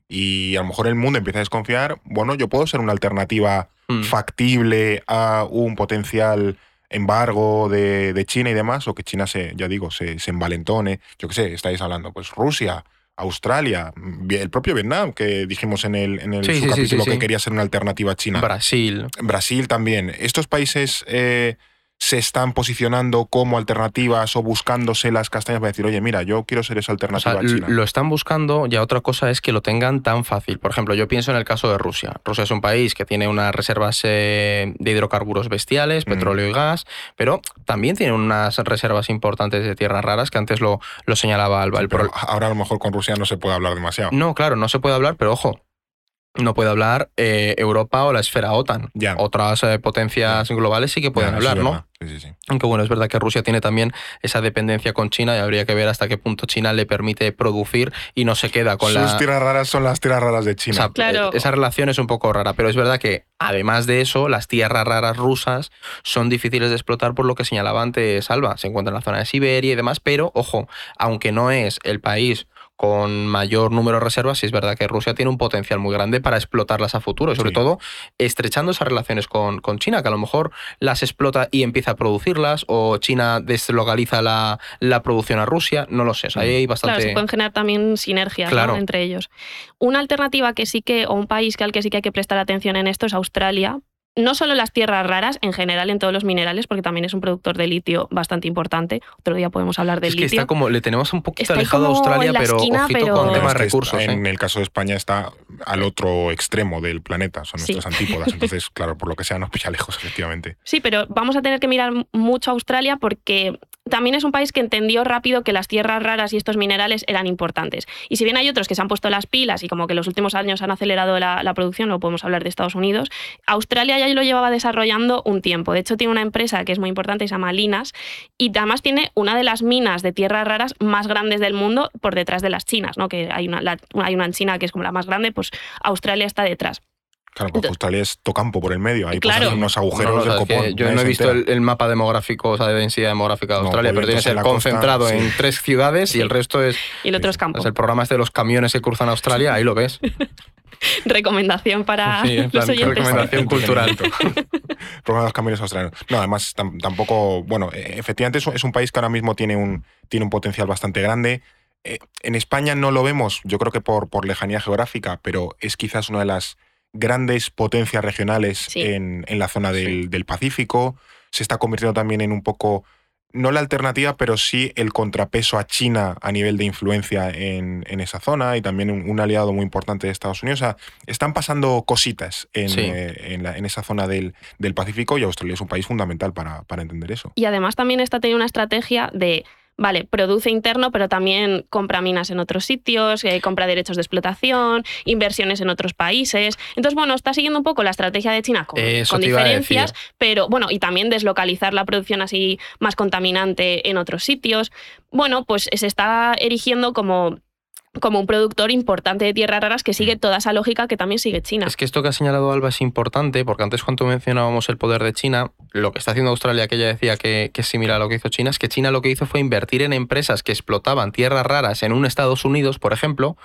y a lo mejor el mundo empieza a desconfiar, bueno, yo puedo ser una alternativa hmm. factible a un potencial embargo de, China y demás, o que China se, ya digo, se, se envalentone. Yo qué sé, estáis hablando, pues Rusia, Australia, el propio Vietnam, que dijimos en el, en el capítulo que quería ser una alternativa a China. Brasil. Brasil también. Estos países eh, se están posicionando como alternativas o buscándose las castañas para decir, oye, mira, yo quiero ser esa alternativa China. Lo están buscando, y otra cosa es que lo tengan tan fácil. Por ejemplo, yo pienso en el caso de Rusia. Rusia es un país que tiene unas reservas eh, de hidrocarburos bestiales, mm. petróleo y gas, pero también tiene unas reservas importantes de tierras raras que antes lo, lo señalaba Alba. ahora a lo mejor con Rusia no se puede hablar demasiado. No, claro, no se puede hablar, pero ojo, no puede hablar eh, Europa o la esfera OTAN. Otras eh, potencias globales sí que pueden hablar, ¿no? Sí, sí, sí. Aunque bueno, es verdad que Rusia tiene también esa dependencia con China y habría que ver hasta qué punto China le permite producir y no se queda con las... Sus tierras raras son las tierras raras de China. claro. Eh, esa relación es un poco rara, pero es verdad que además de eso, las tierras raras rusas son difíciles de explotar por lo que señalaba antes Alba. Se encuentra en la zona de Siberia y demás, pero ojo, aunque no es el país con mayor número de reservas, y es verdad que Rusia tiene un potencial muy grande para explotarlas a futuro, y sobre todo estrechando esas relaciones con, con, China, que a lo mejor las explota y empieza a producirlas, o China deslocaliza la, la producción a Rusia, no lo sé. ahí hay bastante... Claro, se pueden generar también sinergias entre ellos. Una alternativa que sí que, o un país que al que sí que hay que prestar atención en esto es Australia, no solo las tierras raras, en general en todos los minerales, porque también es un productor de litio bastante importante. Otro día podemos hablar del litio. Es que está como, le tenemos un poquito alejado a Australia, pero ojito con temas recursos. En ¿eh? el caso de España está al otro extremo del planeta, son nuestras antípodas. *laughs* Entonces, claro, por lo que sea, nos pilla lejos, efectivamente. Sí, pero vamos a tener que mirar mucho a Australia porque también es un país que entendió rápido que las tierras raras y estos minerales eran importantes. Y si bien hay otros que se han puesto las pilas y como que los últimos años han acelerado la, producción, lo podemos hablar de Estados Unidos, Australia ya lo llevaba desarrollando un tiempo. De hecho, tiene una empresa que es muy importante, se llama Linas, y además tiene una de las minas de tierras raras más grandes del mundo por detrás de las chinas, ¿no? que hay una, hay una en China que es como la más grande, pues Australia está detrás. Claro, pues Australia es tocampo por el medio, hay pues unos agujeros del copón. Yo no he visto el, mapa demográfico, o sea, de densidad demográfica de Australia, pero tiene que ser concentrado en tres ciudades y el resto es. Y el otro es campo. el programa este de los camiones que cruzan Australia, ahí lo ves. *laughs* recomendación para los oyentes. Recomendación cultural. *laughs* programa de los camiones australianos. No, además, tampoco. Bueno, e, efectivamente es un, país que ahora mismo tiene un, tiene un potencial bastante grande. Eh, en España no lo vemos, yo creo que por, por lejanía geográfica, pero es quizás una de las grandes potencias regionales en, la zona del, Pacífico. Se está convirtiendo también en un poco, no la alternativa, pero sí el contrapeso a China a nivel de influencia en, esa zona y también un, aliado muy importante de Estados Unidos. O sea, están pasando cositas en, eh, en, esa zona del, Pacífico y Australia es un país fundamental para, para entender eso. Y además también está teniendo una estrategia de vale, produce interno, pero también compra minas en otros sitios, eh, compra derechos de explotación, inversiones en otros países. Entonces, bueno, está siguiendo un poco la estrategia de China con, con diferencias, pero bueno, y también deslocalizar la producción así más contaminante en otros sitios. Bueno, pues se está erigiendo como como un productor importante de tierras raras que sigue toda esa lógica que también sigue China. Es que esto que ha señalado Alba es importante, porque antes cuando mencionábamos el poder de China, lo que está haciendo Australia, que ella decía que, que, es similar a lo que hizo China, es que China lo que hizo fue invertir en empresas que explotaban tierras raras en un Estados Unidos, por ejemplo,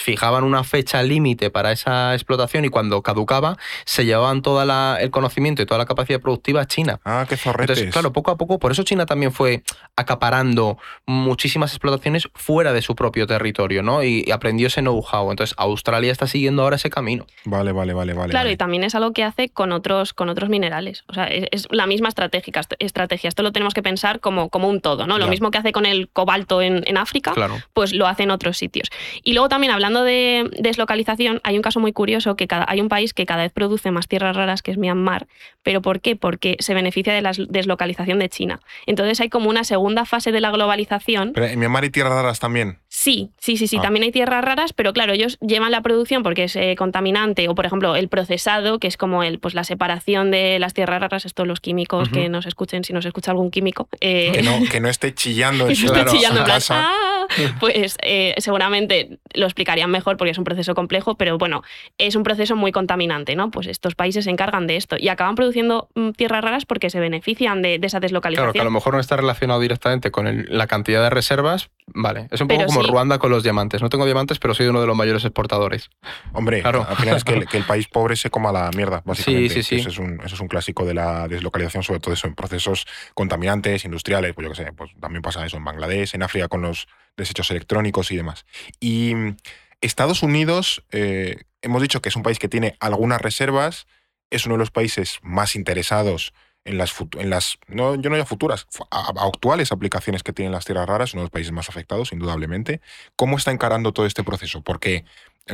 fijaban una fecha límite para esa explotación y cuando caducaba se llevaban todo el conocimiento y toda la capacidad productiva a China. Ah, qué zorretes. Entonces, claro, poco a poco, por eso China también fue acaparando muchísimas explotaciones fuera de su propio territorio, ¿no? Y, aprendió ese know-how. Entonces, Australia está siguiendo ahora ese camino. Vale, vale, vale, vale. Claro, y también es algo que hace con otros, con otros minerales. O sea, es, la misma estrategia. Esto lo tenemos que pensar como, como un todo, ¿no? Lo mismo que hace con el cobalto en, en África, pues lo hace en otros sitios. Y luego también hablando de deslocalización, hay un caso muy curioso que cada, hay un país que cada vez produce más tierras raras, que es Myanmar. ¿Pero por qué? Porque se beneficia de la deslocalización de China. Entonces hay como una segunda fase de la globalización. ¿Pero en Myanmar hay tierras raras también? Sí, sí, sí, sí. Ah. También hay tierras raras, pero claro, ellos llevan la producción porque es eh, contaminante, o por ejemplo, el procesado, que es como el, pues, la separación de las tierras raras, estos los químicos que nos escuchen, si nos escucha algún químico. Eh, que, no, *laughs* que no esté chillando en su, casa. ¡ah! *laughs* Pues eh, seguramente lo explicarían mejor porque es un proceso complejo, pero bueno, es un proceso muy contaminante, ¿no? Pues estos países se encargan de esto y acaban produciendo mm, tierras raras porque se benefician de, esa deslocalización. Claro, que a lo mejor no está relacionado directamente con la cantidad de reservas, vale. Es un poco como Ruanda con los diamantes. No tengo diamantes, pero soy uno de los mayores exportadores. Hombre, claro. al final es que el, país pobre se coma la mierda, *laughs* básicamente. Sí, sí, sí. Eso es, un, eso es un clásico de la deslocalización, sobre todo eso en procesos contaminantes, industriales, pues yo qué sé, pues también pasa eso en Bangladesh, en África con los desechos electrónicos y demás. Y mm, Estados Unidos, eh, hemos dicho que es un país que tiene algunas reservas, es uno de los países más interesados en las, en las no, yo no ya futuras, actuales aplicaciones que tienen las tierras raras, uno de los países más afectados, indudablemente. ¿Cómo está encarando todo este proceso? Porque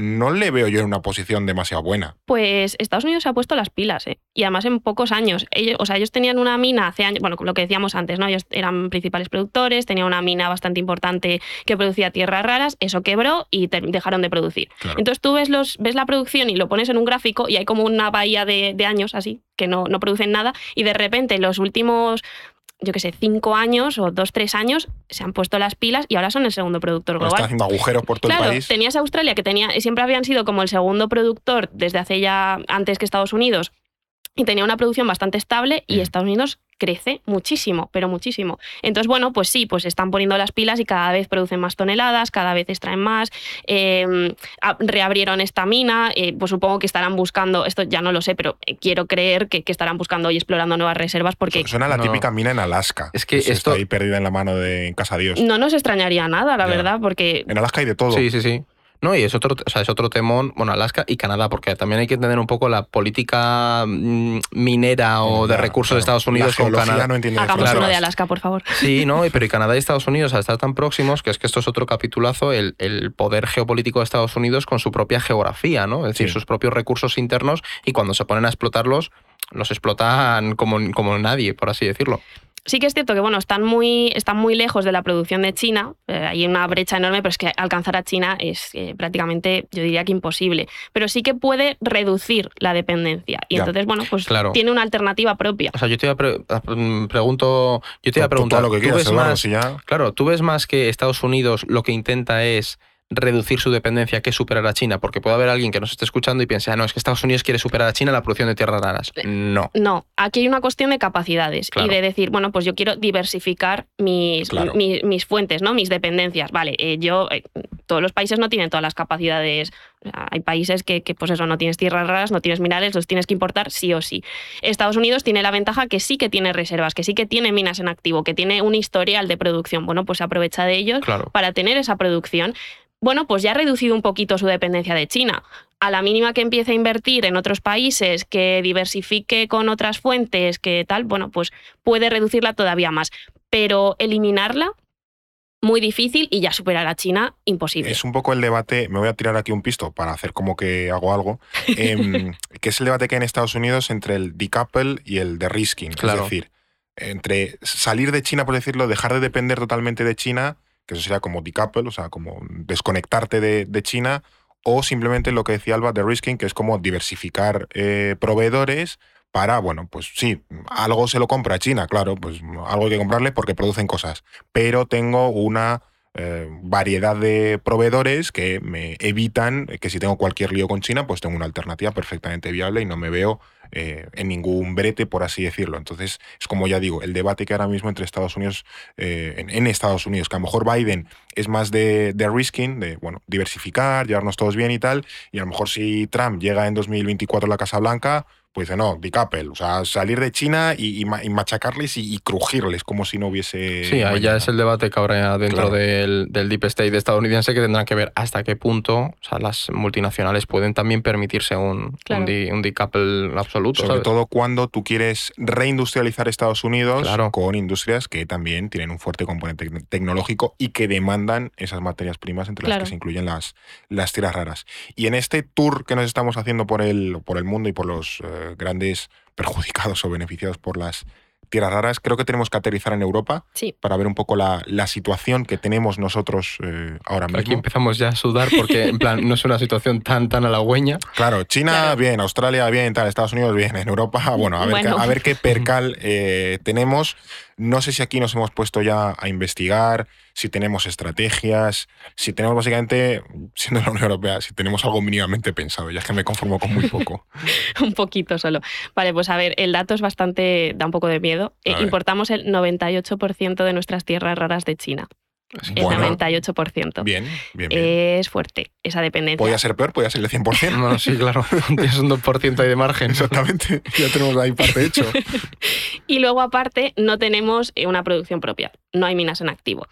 no le veo yo en una posición demasiado buena. Pues Estados Unidos se ha puesto las pilas, ¿eh? y además en pocos años. Ellos, o sea, ellos tenían una mina hace años, bueno, lo que decíamos antes, ¿no? Ellos eran principales productores, tenían una mina bastante importante que producía tierras raras, eso quebró y dejaron de producir. Entonces tú ves, los, ves la producción y lo pones en un gráfico y hay como una bahía de, de años así, que no, no producen nada, y de repente los últimos yo qué sé, cinco años o dos, tres años, se han puesto las pilas y ahora son el segundo productor global. Están haciendo agujeros por todo el país. Tenías Australia, que tenía, siempre habían sido como el segundo productor desde hace ya, antes que Estados Unidos, y tenía una producción bastante estable, y mm. Estados Unidos crece muchísimo, pero muchísimo. Entonces, bueno, pues sí, pues están poniendo las pilas y cada vez producen más toneladas, cada vez extraen más, em, reabrieron esta mina, eh, pues supongo que estarán buscando, esto ya no lo sé, pero eh, quiero creer que, estarán buscando y explorando nuevas reservas porque... Suena la típica mina en Alaska. Es que esto... Está ahí perdida en la mano de en Casa Dios. No nos extrañaría nada, la verdad, porque... En Alaska hay de todo. Sí, sí, sí. ¿No? Y es otro, o sea, es otro temón, bueno, Alaska y Canadá, porque también hay que entender un poco la política mm, minera o de recursos de Estados Unidos con Canadá. No Hagamos uno de Alaska, por favor. Sí, no, pero y Canadá y Estados Unidos al estar tan próximos, que es que esto es otro capitulazo, el, el poder geopolítico de Estados Unidos con su propia geografía, ¿no? Es decir, sus propios recursos internos y cuando se ponen a explotarlos, los explotan como, como nadie, por así decirlo. Sí que es cierto que bueno, están muy, están muy lejos de la producción de China, eh, hay una brecha enorme, pero es que alcanzar a China es eh, prácticamente, yo diría que imposible, pero sí que puede reducir la dependencia. Y entonces, bueno, pues tiene una alternativa propia. O sea, yo te iba a mm, pregunto, yo te iba a preguntar, lo que quieras, Claro, tú ves más que Estados Unidos lo que intenta es reducir su dependencia que superar a China, porque puede haber alguien que nos esté escuchando y piense, ah, no, es que Estados Unidos quiere superar a China en la producción de tierras raras. Eh, no. No, aquí hay una cuestión de capacidades y de decir, bueno, pues yo quiero diversificar mis, mis, fuentes, ¿no? mis dependencias. Vale, eh, yo, eh, todos los países no tienen todas las capacidades. Hay países que, que, pues eso, no tienes tierras raras, no tienes minerales, los tienes que importar sí o sí. Estados Unidos tiene la ventaja que sí que tiene reservas, que sí que tiene minas en activo, que tiene un historial de producción. Bueno, pues se aprovecha de ellos para tener esa producción bueno, pues ya ha reducido un poquito su dependencia de China. A la mínima que empiece a invertir en otros países, que diversifique con otras fuentes, que tal, bueno, pues puede reducirla todavía más. Pero eliminarla, muy difícil y ya superar a China, imposible. Es un poco el debate, me voy a tirar aquí un pisto para hacer como que hago algo, *laughs* em, que es el debate que hay en Estados Unidos entre el decouple y el de risking. Es decir, entre salir de China, por decirlo, dejar de depender totalmente de China que eso sería como decouple, o sea, como desconectarte de, China, o simplemente lo que decía Alba de risking, que es como diversificar eh, proveedores para, bueno, pues sí, algo se lo compra China, claro, pues algo hay que comprarle porque producen cosas, pero tengo una eh, variedad de proveedores que me evitan que si tengo cualquier lío con China, pues tengo una alternativa perfectamente viable y no me veo eh, en ningún brete, por así decirlo. Entonces, es como ya digo, el debate que ahora mismo entre Estados Unidos, eh, en, Estados Unidos, que a lo mejor Biden es más de, de, risking, de bueno, diversificar, llevarnos todos bien y tal, y a lo mejor si Trump llega en 2024 a la Casa Blanca, pues dice, no, decouple, o sea, salir de China y, machacarles y, crujirles como si no hubiese... Sí, ahí ya es el debate que ahora dentro del, Deep State estadounidense que tendrán que ver hasta qué punto o sea, las multinacionales pueden también permitirse un, un, decouple absoluto. Sobre todo cuando tú quieres reindustrializar Estados Unidos con industrias que también tienen un fuerte componente tecnológico y que demandan esas materias primas entre las que se incluyen las, las tierras raras. Y en este tour que nos estamos haciendo por el, por el mundo y por los... Eh, grandes perjudicados o beneficiados por las tierras raras. Creo que tenemos que aterrizar en Europa para ver un poco la, situación que tenemos nosotros eh, ahora mismo. Aquí empezamos ya a sudar porque en plan no es una situación tan tan halagüeña. Claro, China bien, Australia bien, tal, Estados Unidos bien, en Europa, bueno, a ver, Qué, a ver qué percal eh, tenemos. No sé si aquí nos hemos puesto ya a investigar, si tenemos estrategias, si tenemos básicamente, siendo la Unión Europea, si tenemos algo mínimamente pensado. Ya es que me conformo con muy poco. *laughs* un poquito solo. Vale, pues a ver, el dato es bastante, da un poco de miedo. Eh, importamos el 98% de nuestras tierras raras de China. El 98%. Bien, bien, Es fuerte esa dependencia. Podría ser peor, podría ser el 100%. No, sí, claro. *laughs* *laughs* Tienes un 2% ahí de margen. Exactamente. *laughs* Ya tenemos ahí parte hecho. y luego, aparte, no tenemos eh, una producción propia. No hay minas en activo.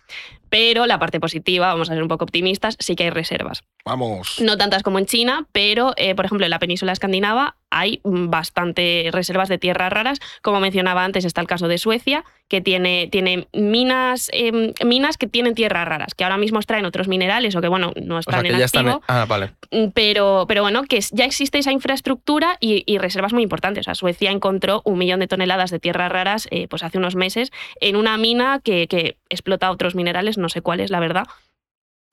Pero la parte positiva, vamos a ser un poco optimistas, sí que hay reservas. Vamos. No tantas como en China, pero, eh, por ejemplo, en la península escandinava hay bastante reservas de tierras raras. Como mencionaba antes, está el caso de Suecia, que tiene, tiene minas, em, minas que tienen tierras raras, que ahora mismo extraen otros minerales o que, bueno, no están en activo. Ah, vale. Mm, pero, pero bueno, que ya existe esa infraestructura y, reservas muy importantes. O sea, Suecia encontró un millón de toneladas de tierras raras eh, pues hace unos meses en una mina que, que explota otros minerales, no sé cuáles, la verdad,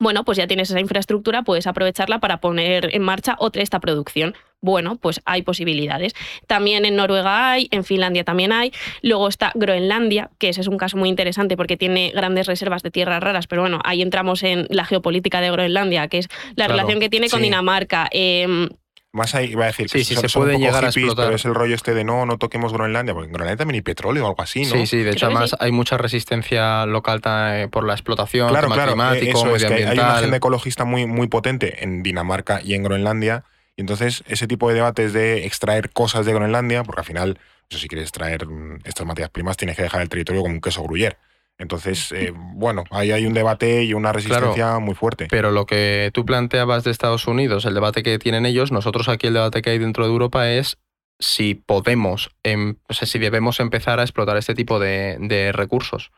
bueno, pues ya tienes esa infraestructura, puedes aprovecharla para poner en marcha otra esta producción. Bueno, pues hay posibilidades. También en Noruega hay, en Finlandia también hay. Luego está Groenlandia, que ese es un caso muy interesante porque tiene grandes reservas de tierras raras, pero bueno, ahí entramos en la geopolítica de Groenlandia, que es la relación que tiene con Dinamarca. Em, más ahí iba a decir sí, sí, se puede llegar a explotar. Pero es el rollo este de no, no toquemos Groenlandia, porque en Groenlandia también hay petróleo o algo así, ¿no? Sí, sí, de hecho además hay mucha resistencia local eh, por la explotación, claro, claro, climático, eso, es que hay una agenda ecologista muy, muy potente en Dinamarca y en Groenlandia, y entonces ese tipo de debates de extraer cosas de Groenlandia, porque al final, si quieres extraer mm, estas materias primas, tienes que dejar el territorio como un queso gruyer. Entonces, eh, bueno, ahí hay un debate y una resistencia muy fuerte. Pero lo que tú planteabas de Estados Unidos, el debate que tienen ellos, nosotros aquí el debate que hay dentro de Europa es si podemos, em, o sea, si debemos empezar a explotar este tipo de, de recursos.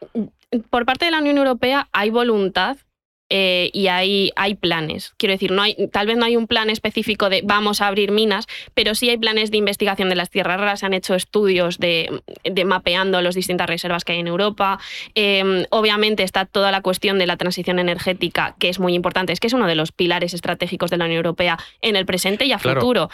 Por parte de la Unión Europea hay voluntad eh, y hay, hay planes. Quiero decir, no hay, tal vez no hay un plan específico de vamos a abrir minas, pero sí hay planes de investigación de las tierras raras. Se han hecho estudios de, mapeando las distintas reservas que hay en Europa. Em, obviamente está toda la cuestión de la transición energética, que es muy importante. Es que es uno de los pilares estratégicos de la Unión Europea en el presente y a futuro.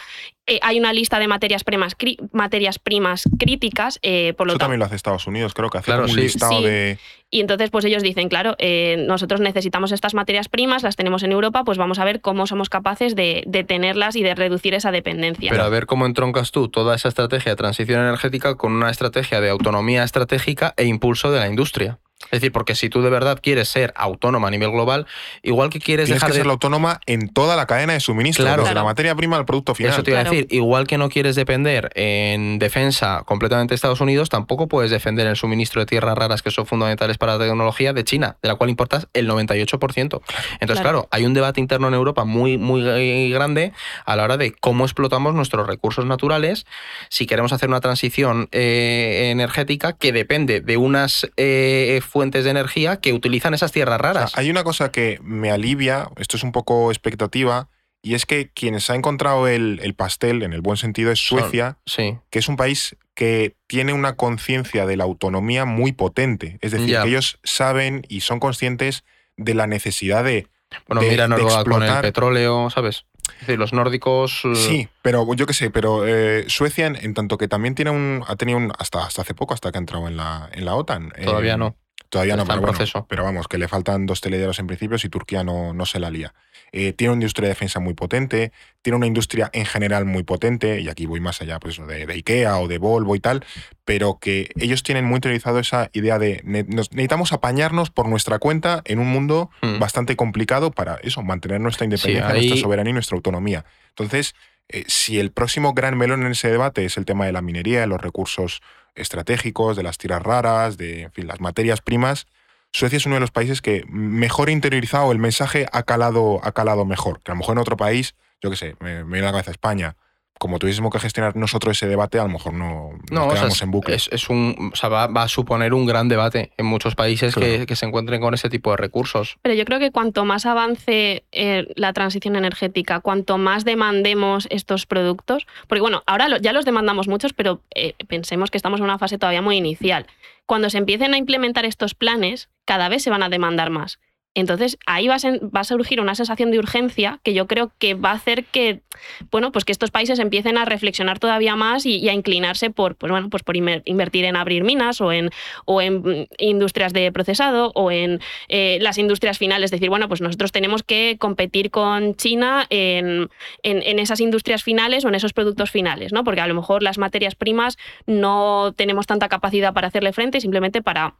Eh, hay una lista de materias primas, materias primas críticas. Eh, por lo Eso también lo hace Estados Unidos, creo que hace un listado de y entonces, pues ellos dicen, claro, eh, nosotros necesitamos estas materias primas, las tenemos en Europa, pues vamos a ver cómo somos capaces de, de, tenerlas y de reducir esa dependencia. Pero a ver cómo entroncas tú toda esa estrategia de transición energética con una estrategia de autonomía estratégica e impulso de la industria. Es decir, porque si tú de verdad quieres ser autónoma a nivel global, igual que quieres Tienes dejar que ser autónoma en toda la cadena de suministro, desde la materia prima al producto final. Eso te iba a decir, igual que no quieres depender en defensa completamente de Estados Unidos, tampoco puedes defender el suministro de tierras raras que son fundamentales para la tecnología de China, de la cual importas el 98%. Entonces, claro, hay un debate interno en Europa muy, muy grande a la hora de cómo explotamos nuestros recursos naturales si queremos hacer una transición eh, energética que depende de unas eh, fuentes de energía que utilizan esas tierras raras. hay una cosa que me alivia, esto es un poco expectativa, y es que quienes ha encontrado el, pastel, en el buen sentido, es Suecia, que es un país que tiene una conciencia de la autonomía muy potente. Es decir, que ellos saben y son conscientes de la necesidad de. Bueno, mira Noruega con el petróleo, ¿sabes? Es decir, los nórdicos. Eh, sí, pero yo qué sé, pero eh, Suecia, en, tanto que también tiene un. ha tenido un. hasta, hasta hace poco, hasta que ha entrado en la, en la OTAN. Todavía eh, no. Todavía no, Está pero, en bueno, proceso. pero vamos, que le faltan dos telederos en principio si Turquía no, no se la lía. Eh, tiene una industria de defensa muy potente, tiene una industria en general muy potente, y aquí voy más allá pues, de, de IKEA o de Volvo y tal, pero que ellos tienen muy interiorizado esa idea de ne- nos- necesitamos apañarnos por nuestra cuenta en un mundo Mm. bastante complicado para eso, mantener nuestra independencia, ahí- nuestra soberanía y nuestra autonomía. Entonces, eh, si el próximo gran melón en ese debate es el tema de la minería, de los recursos estratégicos, de las tierras raras, de en fin, las materias primas, Suecia es uno de los países que mejor interiorizado el mensaje ha calado, ha calado mejor. Que a lo mejor en otro país, yo qué sé, me, viene la cabeza España, como tuviésemos que gestionar nosotros ese debate, a lo mejor no nos No, o sea, quedamos es, en bucle. es- es un, o sea, va, va a suponer un gran debate en muchos países que, se encuentren con ese tipo de recursos. Pero yo creo que cuanto más avance eh, la transición energética, cuanto más demandemos estos productos, porque bueno, ahora lo- ya los demandamos muchos, pero eh, pensemos que estamos en una fase todavía muy inicial. Cuando se empiecen a implementar estos planes, cada vez se van a demandar más. Entonces ahí va a, surgir una sensación de urgencia que yo creo que va a hacer que, bueno, pues que estos países empiecen a reflexionar todavía más y, a inclinarse por, pues bueno, pues por inver- invertir en abrir minas o en, o en industrias de procesado o en eh, las industrias finales. Es decir, bueno, pues nosotros tenemos que competir con China en, en- en esas industrias finales o en esos productos finales, ¿no? Porque a lo mejor las materias primas no tenemos tanta capacidad para hacerle frente simplemente para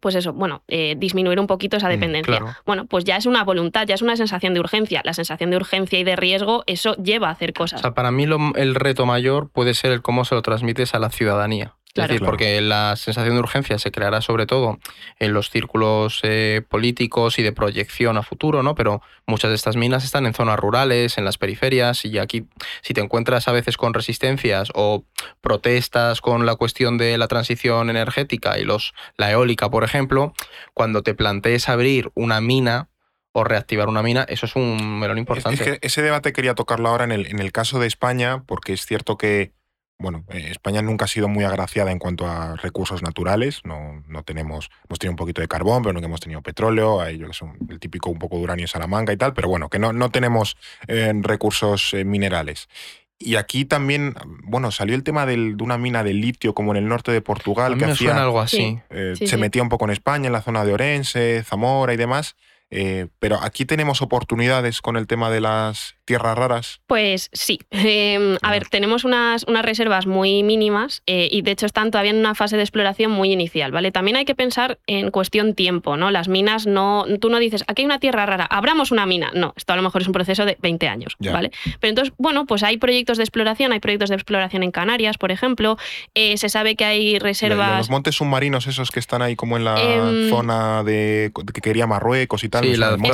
pues eso, bueno, eh, disminuir un poquito esa Mm, dependencia. claro. Bueno, pues ya es una voluntad, ya es una sensación de urgencia. La sensación de urgencia y de riesgo, eso lleva a hacer O cosas. sea, para mí lo- el reto mayor puede ser el cómo se lo transmites a la ciudadanía. Claro. Es decir, porque la sensación de urgencia se creará sobre todo en los círculos eh, políticos y de proyección a futuro, ¿no? Pero muchas de estas minas están en zonas rurales, en las periferias, y aquí si te encuentras a veces con resistencias o protestas con la cuestión de la transición energética y los, la eólica, por ejemplo, cuando te plantees abrir una mina o reactivar una mina, eso es un melón importante. Es, que ese debate quería tocarlo ahora en el, en el caso de España, porque es cierto que, bueno, eh, España nunca ha sido muy agraciada en cuanto a recursos naturales. No, no tenemos, hemos tenido un poquito de carbón, pero nunca hemos tenido petróleo, hay yo que son el típico un poco de uranio en Salamanca y tal, pero bueno, que no, no tenemos eh, recursos eh, minerales. Y aquí también, bueno, salió el tema del- de una mina de litio como en el norte de Portugal, a mí que me hacía, suena algo así. Sí. eh, Sí, se sí. metía un poco en España, en la zona de Orense, Zamora y demás. Eh, pero aquí tenemos oportunidades con el tema de las tierras raras. Pues sí. Eh, a ver, tenemos unas, unas reservas muy mínimas eh, y de hecho están todavía en una fase de exploración muy inicial, ¿vale? También hay que pensar en cuestión tiempo, ¿no? Las minas no. Tú no dices, aquí hay una tierra rara, abramos una mina. No, esto a lo mejor es un proceso de 20 años, Ya. ¿vale? Pero entonces, bueno, pues hay proyectos de exploración, hay proyectos de exploración en Canarias, por ejemplo. Eh, se sabe que hay reservas. Los montes submarinos, esos que están ahí como en la Em, zona de que quería Marruecos y tal. Sí, o sea, la- el monte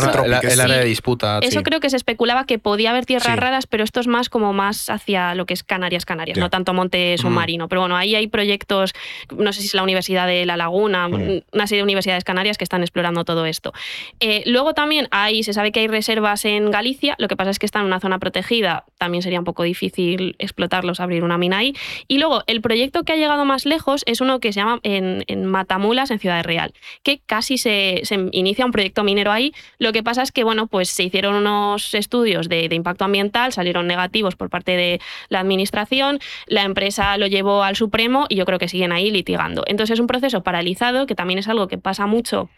Eso- el, área de disputa. Eso sí. creo que se especulaba que podía haber tierras Sí. raras, pero esto es más como más hacia lo que es Canarias, Canarias, no tanto monte submarino. Pero bueno, ahí hay proyectos, no sé si es la Universidad de La Laguna, Mm. una serie de universidades canarias que están explorando todo esto. Eh, luego también hay, se sabe que hay reservas en Galicia, lo que pasa es que están en una zona protegida, también sería un poco difícil explotarlos, abrir una mina ahí. Y luego el proyecto que ha llegado más lejos es uno que se llama en, en Matamulas, en Ciudad Real, que casi se, se inicia un proyecto minero ahí. Lo que pasa es que, bueno, pues se hicieron unos estudios de, impacto ambiental, salieron negativos por parte de la administración, la empresa lo llevó al Supremo y yo creo que siguen ahí litigando. Entonces es un proceso paralizado, que también es algo que pasa mucho.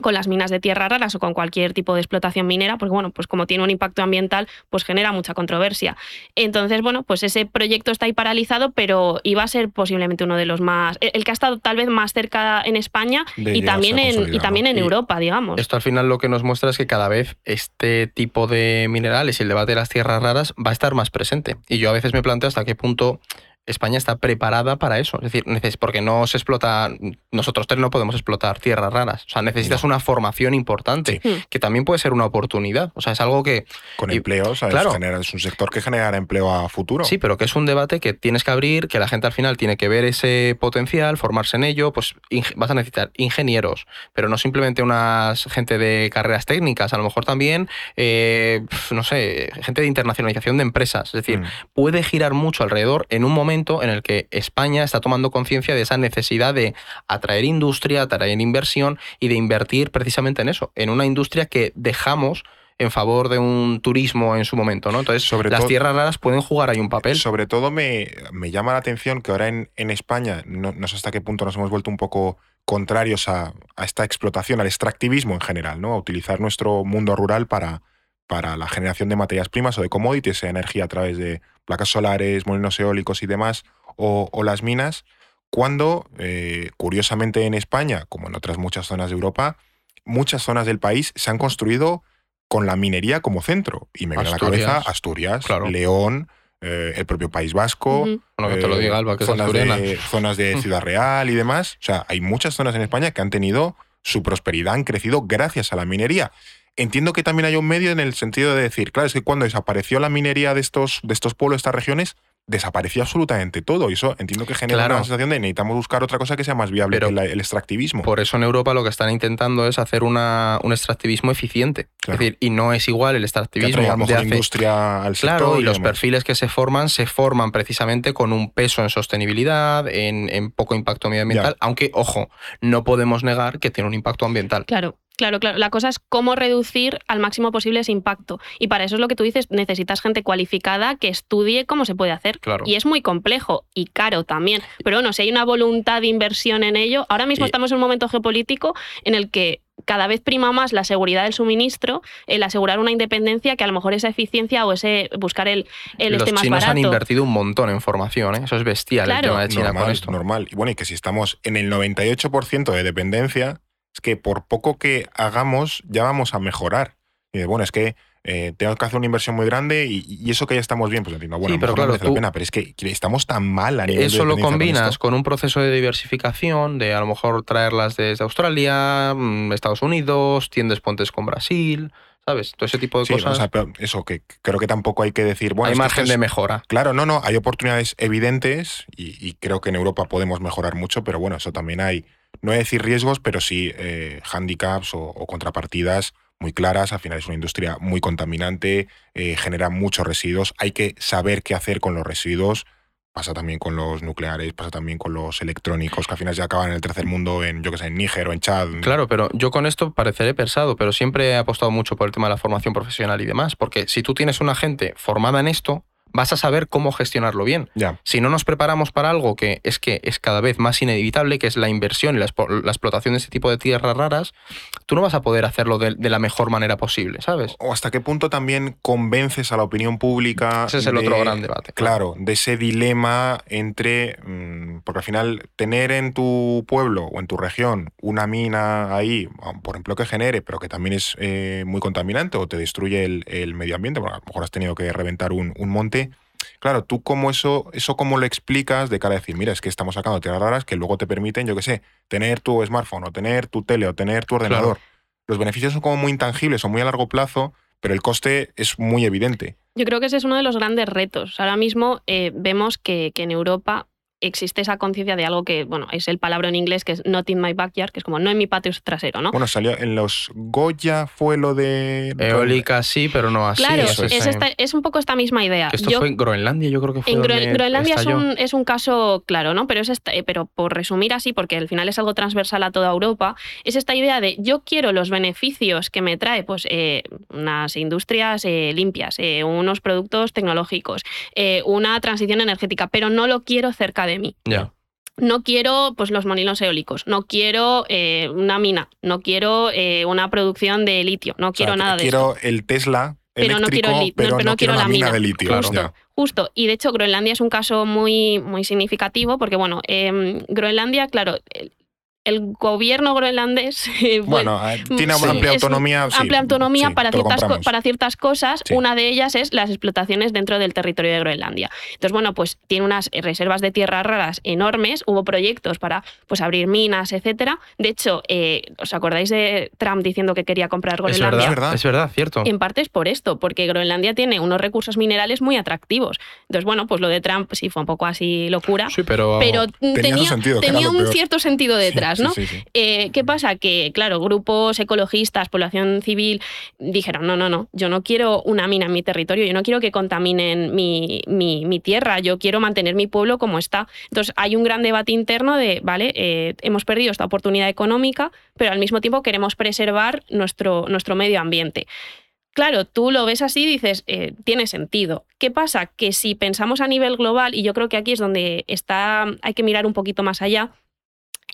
Con las minas de tierra raras o con cualquier tipo de explotación minera, porque bueno, pues como tiene un impacto ambiental, pues genera mucha controversia. Entonces, bueno, pues ese proyecto está ahí paralizado, pero iba a ser posiblemente uno de los más, el el que ha estado tal vez más cerca en España De y también en, y también en Y Europa, digamos. Esto al final lo que nos muestra es que cada vez este tipo de minerales y el debate de las tierras raras va a estar más presente. Y yo a veces me planteo hasta qué punto España está preparada para eso. Es decir, porque no se explota, nosotros tres no podemos explotar tierras raras. O sea, necesitas No. una formación importante, Sí. que también puede ser una oportunidad. O sea, es algo que Con y- empleo, ¿sabes? claro. Genera- es un sector que generará empleo a futuro. Sí, pero que es un debate que tienes que abrir, que la gente al final tiene que ver ese potencial, formarse en ello, pues vas a necesitar ingenieros, pero no simplemente unas gente de carreras técnicas, a lo mejor también, eh, no sé, gente de internacionalización de empresas. Es decir, Mm. puede girar mucho alrededor en un momento en el que España está tomando conciencia de esa necesidad de atraer industria, atraer inversión y de invertir precisamente en eso, en una industria que dejamos en favor de un turismo en su momento, ¿no? Entonces, sobre las tierras raras pueden jugar ahí un papel. Sobre todo me, me llama la atención que ahora en, en España, no, no, sé hasta qué punto nos hemos vuelto un poco contrarios a, a, esta explotación, al extractivismo en general, ¿no? A utilizar nuestro mundo rural para, para la generación de materias primas o de commodities, energía a través de placas solares, molinos eólicos y demás, o, o las minas, cuando, eh, curiosamente en España, como en otras muchas zonas de Europa, muchas zonas del país se han construido con la minería como centro. Y me viene a la cabeza Asturias, León, eh, el propio País Vasco, zonas, de, zonas, de, *laughs* Ciudad Real y demás. O sea, hay muchas zonas en España que han tenido su prosperidad, han crecido gracias a la minería. Entiendo que también hay un medio en el sentido de decir, claro, es que cuando desapareció la minería de estos, de estos pueblos, estas regiones, desapareció absolutamente todo. Y eso entiendo que genera una sensación de necesitamos buscar otra cosa que sea más viable que el extractivismo. Por eso en Europa lo que están intentando es hacer una, un extractivismo eficiente. Es decir, y no es igual el extractivismo de industria al Claro, y, los perfiles que se forman se forman precisamente con un peso en sostenibilidad, en, poco impacto medioambiental, aunque, ojo, no podemos negar que tiene un impacto ambiental. Claro, Claro, claro. La cosa es cómo reducir al máximo posible ese impacto. Y para eso es lo que tú dices, necesitas gente cualificada que estudie cómo se puede hacer. Claro. Y es muy complejo y caro también. Pero bueno, si hay una voluntad de inversión en ello, ahora mismo estamos en un momento geopolítico en el que cada vez prima más la seguridad del suministro, el asegurar una independencia que a lo mejor esa eficiencia o ese buscar el, el Los este más chinos han invertido un montón en formación, ¿eh? eso es bestial el tema de China normal, con esto. Normal. Y bueno, y que si estamos en el 98% de dependencia, es que por poco que hagamos ya vamos a mejorar. Y bueno, es que eh, tengo que hacer una inversión muy grande y, eso que ya estamos bien, pues entiendo, bueno, pero claro, no la pena, pero es que estamos tan mal a nivel Eso lo combinas con, un proceso de diversificación, de a lo mejor traerlas desde Australia, mm, Estados Unidos, tiendes puentes con Brasil, ¿sabes? Todo ese tipo de cosas. eso, que creo que tampoco hay que decir, bueno... Hay margen de mejora. Claro, no, no, hay oportunidades evidentes y, y creo que en Europa podemos mejorar mucho, pero bueno, eso también hay no voy decir riesgos, pero sí eh, handicaps o, contrapartidas muy claras. Al final es una industria muy contaminante, eh, genera muchos residuos. Hay que saber qué hacer con los residuos. Pasa también con los nucleares, pasa también con los electrónicos, que al final ya acaban en el tercer mundo, en, yo que sé, en Níger o en Chad. Claro, pero yo con esto pareceré pesado, pero siempre he apostado mucho por el tema de la formación profesional y demás, porque si tú tienes una gente formada en esto, vas a saber cómo gestionarlo bien. Si no nos preparamos para algo que es que es cada vez más inevitable, que es la inversión y la, explotación de ese tipo de tierras raras, tú no vas a poder hacerlo de, la mejor manera posible, ¿sabes? O hasta qué punto también convences a la opinión pública. Ese es el otro gran debate. Claro, de ese dilema entre. Mm, porque al final, tener en tu pueblo o en tu región una mina ahí, por ejemplo, que genere, pero que también es eh, muy contaminante o te destruye el, medio ambiente, porque a lo mejor has tenido que reventar un monte Claro, tú cómo eso, eso cómo lo explicas de cara a decir, mira, es que estamos sacando tierras raras que luego te permiten, yo qué sé, tener tu smartphone o tener tu tele o tener tu ordenador. Los beneficios son como muy intangibles, son muy a largo plazo, pero el coste es muy evidente. Yo creo que ese es uno de los grandes retos. Ahora mismo eh, vemos que, que en Europa existe esa conciencia de algo que, bueno, es el palabra en inglés que es not in my backyard, que es como no en mi patio trasero, ¿no? Bueno, salió en los Goya, fue lo de... Eólica sí, pero no así. Claro, es, un poco esta misma idea. esto fue en Groenlandia, yo creo que fue En Groenlandia es un, es un, caso claro, ¿no? Pero, es esta, pero por resumir así, porque al final es algo transversal a toda Europa, es esta idea de yo quiero los beneficios que me trae pues eh, unas industrias eh, limpias, eh, unos productos tecnológicos, una transición energética, pero no lo quiero cerca de mí. No quiero pues, los molinos eólicos, no quiero eh, una mina, no quiero eh, una producción de litio, no quiero nada de Quiero el Tesla pero no quiero, el, pero no, quiero, la mina, de litio. Justo, justo. Y de hecho, Groenlandia es un caso muy, muy significativo porque, bueno, em, Groenlandia, claro, el gobierno groenlandés *laughs* eh, bueno, eh, tiene amplia autonomía. amplia autonomía para, ciertas, para ciertas cosas. Una de ellas es las explotaciones dentro del territorio de Groenlandia. Entonces, bueno, pues tiene unas reservas de tierras raras enormes. Hubo proyectos para pues, abrir minas, etcétera. De hecho, eh, ¿os acordáis de Trump diciendo que quería comprar Groenlandia? Es verdad, es verdad, cierto. En parte es por esto, porque Groenlandia tiene unos recursos minerales muy atractivos. Entonces, bueno, pues lo de Trump sí fue un poco así locura. Sí, pero, pero tenía, tenía un cierto sentido detrás. Eh, ¿Qué pasa? Que, claro, grupos ecologistas, población civil, dijeron, no, no, no, yo no quiero una mina en mi territorio, yo no quiero que contaminen mi, tierra, yo quiero mantener mi pueblo como está. Entonces, hay un gran debate interno de, vale, eh, hemos perdido esta oportunidad económica, pero al mismo tiempo queremos preservar nuestro, nuestro medio ambiente. claro, tú lo ves así y dices, eh, tiene sentido. ¿Qué pasa? Que si pensamos a nivel global, y yo creo que aquí es donde está, hay que mirar un poquito más allá,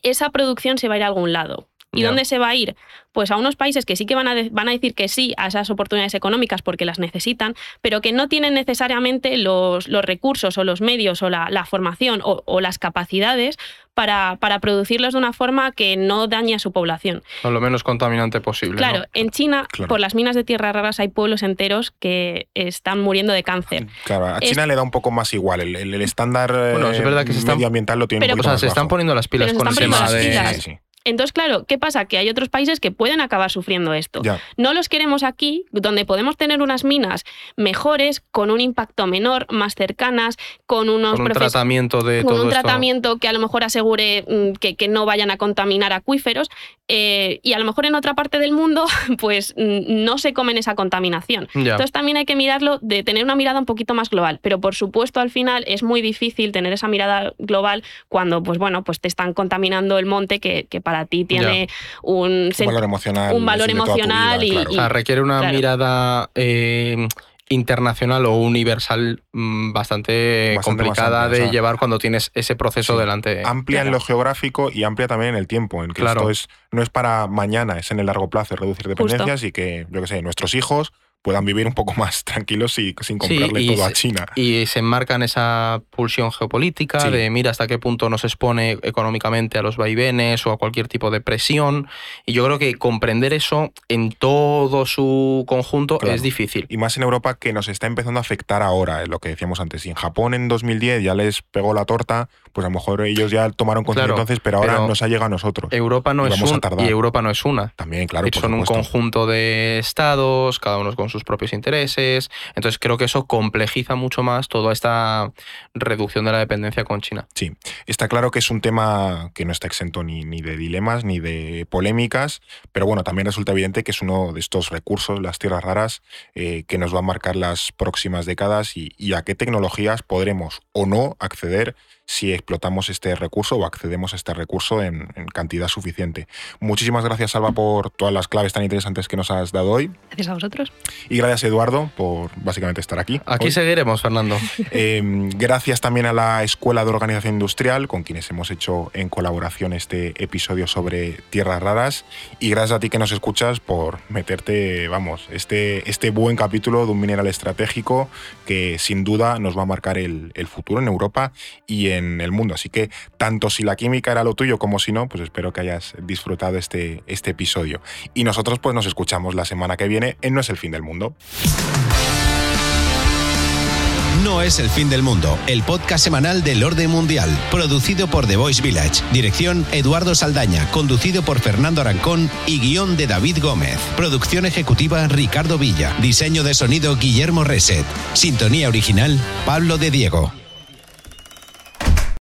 esa producción se va a ir a algún lado. ¿Y dónde se va a ir? Pues a unos países que sí que van a, van a decir que sí a esas oportunidades económicas porque las necesitan, pero que no tienen necesariamente los, los recursos o los medios o la, formación o, las capacidades para, para, producirlos de una forma que no dañe a su población. O lo menos contaminante posible. Claro, en China, por las minas de tierras raras, hay pueblos enteros que están muriendo de cáncer. Claro, a China le da un poco más igual. El, estándar bueno, es verdad que se medioambiental lo tiene pero, se están poniendo las pilas con el tema de... Entonces, claro, ¿qué pasa? Que hay otros países que pueden acabar sufriendo esto. No los queremos aquí, donde podemos tener unas minas mejores, con un impacto menor, más cercanas, con unos con un tratamiento de con un tratamiento que a lo mejor asegure mm, que, que no vayan a contaminar acuíferos. Eh, y a lo mejor en otra parte del mundo, *laughs* pues mm, no se comen esa contaminación. Entonces también hay que mirarlo de tener una mirada un poquito más global. Pero por supuesto, al final es muy difícil tener esa mirada global cuando, pues bueno, pues te están contaminando el monte que, que para ti tiene un, valor emocional, un valor emocional y, O sea, requiere una mirada eh, internacional o universal mm, bastante, complicada de llevar cuando tienes ese proceso delante. Amplia en lo geográfico y amplia también en el tiempo, en que esto es, no es para mañana, es en el largo plazo, reducir dependencias y que, yo que sé, nuestros hijos puedan vivir un poco más *laughs* tranquilos y sin comprarle todo a China. Y se enmarca en esa pulsión geopolítica de mira hasta qué punto nos expone económicamente a los vaivenes o a cualquier tipo de presión. Y yo creo que comprender eso en todo su conjunto es difícil. Y más en Europa que nos está empezando a afectar ahora, lo que decíamos antes. Si en Japón en 2010 ya les pegó la torta, pues a lo mejor ellos ya tomaron conciencia entonces, pero ahora nos ha llegado a nosotros. Europa no es un, y Europa no es una. También, claro. son un conjunto de estados, cada uno con sus propios intereses. Entonces creo que eso complejiza mucho más toda esta reducción de la dependencia con China. Sí, está claro que es un tema que no está exento ni, de dilemas ni de polémicas, pero bueno, también resulta evidente que es uno de estos recursos, las tierras raras, eh, que nos va a marcar las próximas décadas y a qué tecnologías podremos o no acceder si explotamos este recurso o accedemos a este recurso en, cantidad suficiente. Muchísimas gracias, Salva, por todas las claves tan interesantes que nos has dado hoy. Gracias a vosotros. Y gracias, Eduardo, por básicamente estar aquí. Aquí seguiremos, Fernando. *laughs* Em, gracias también a la Escuela de Organización Industrial, con quienes hemos hecho en colaboración este episodio sobre tierras raras. Y gracias a ti que nos escuchas por meterte, vamos, este, este buen capítulo de un mineral estratégico que sin duda nos va a marcar el, el futuro en Europa y en en el mundo. Así que tanto si la química era lo tuyo como si no, pues espero que hayas disfrutado este, este episodio. Y nosotros pues nos escuchamos la semana que viene en No es el fin del mundo. No es el fin del mundo, el podcast semanal del orden mundial, producido por The Voice Village, dirección Eduardo Saldaña, conducido por Fernando Arancón y guion de David Gómez, producción ejecutiva Ricardo Villa, diseño de sonido Guillermo Reset, sintonía original Pablo de Diego.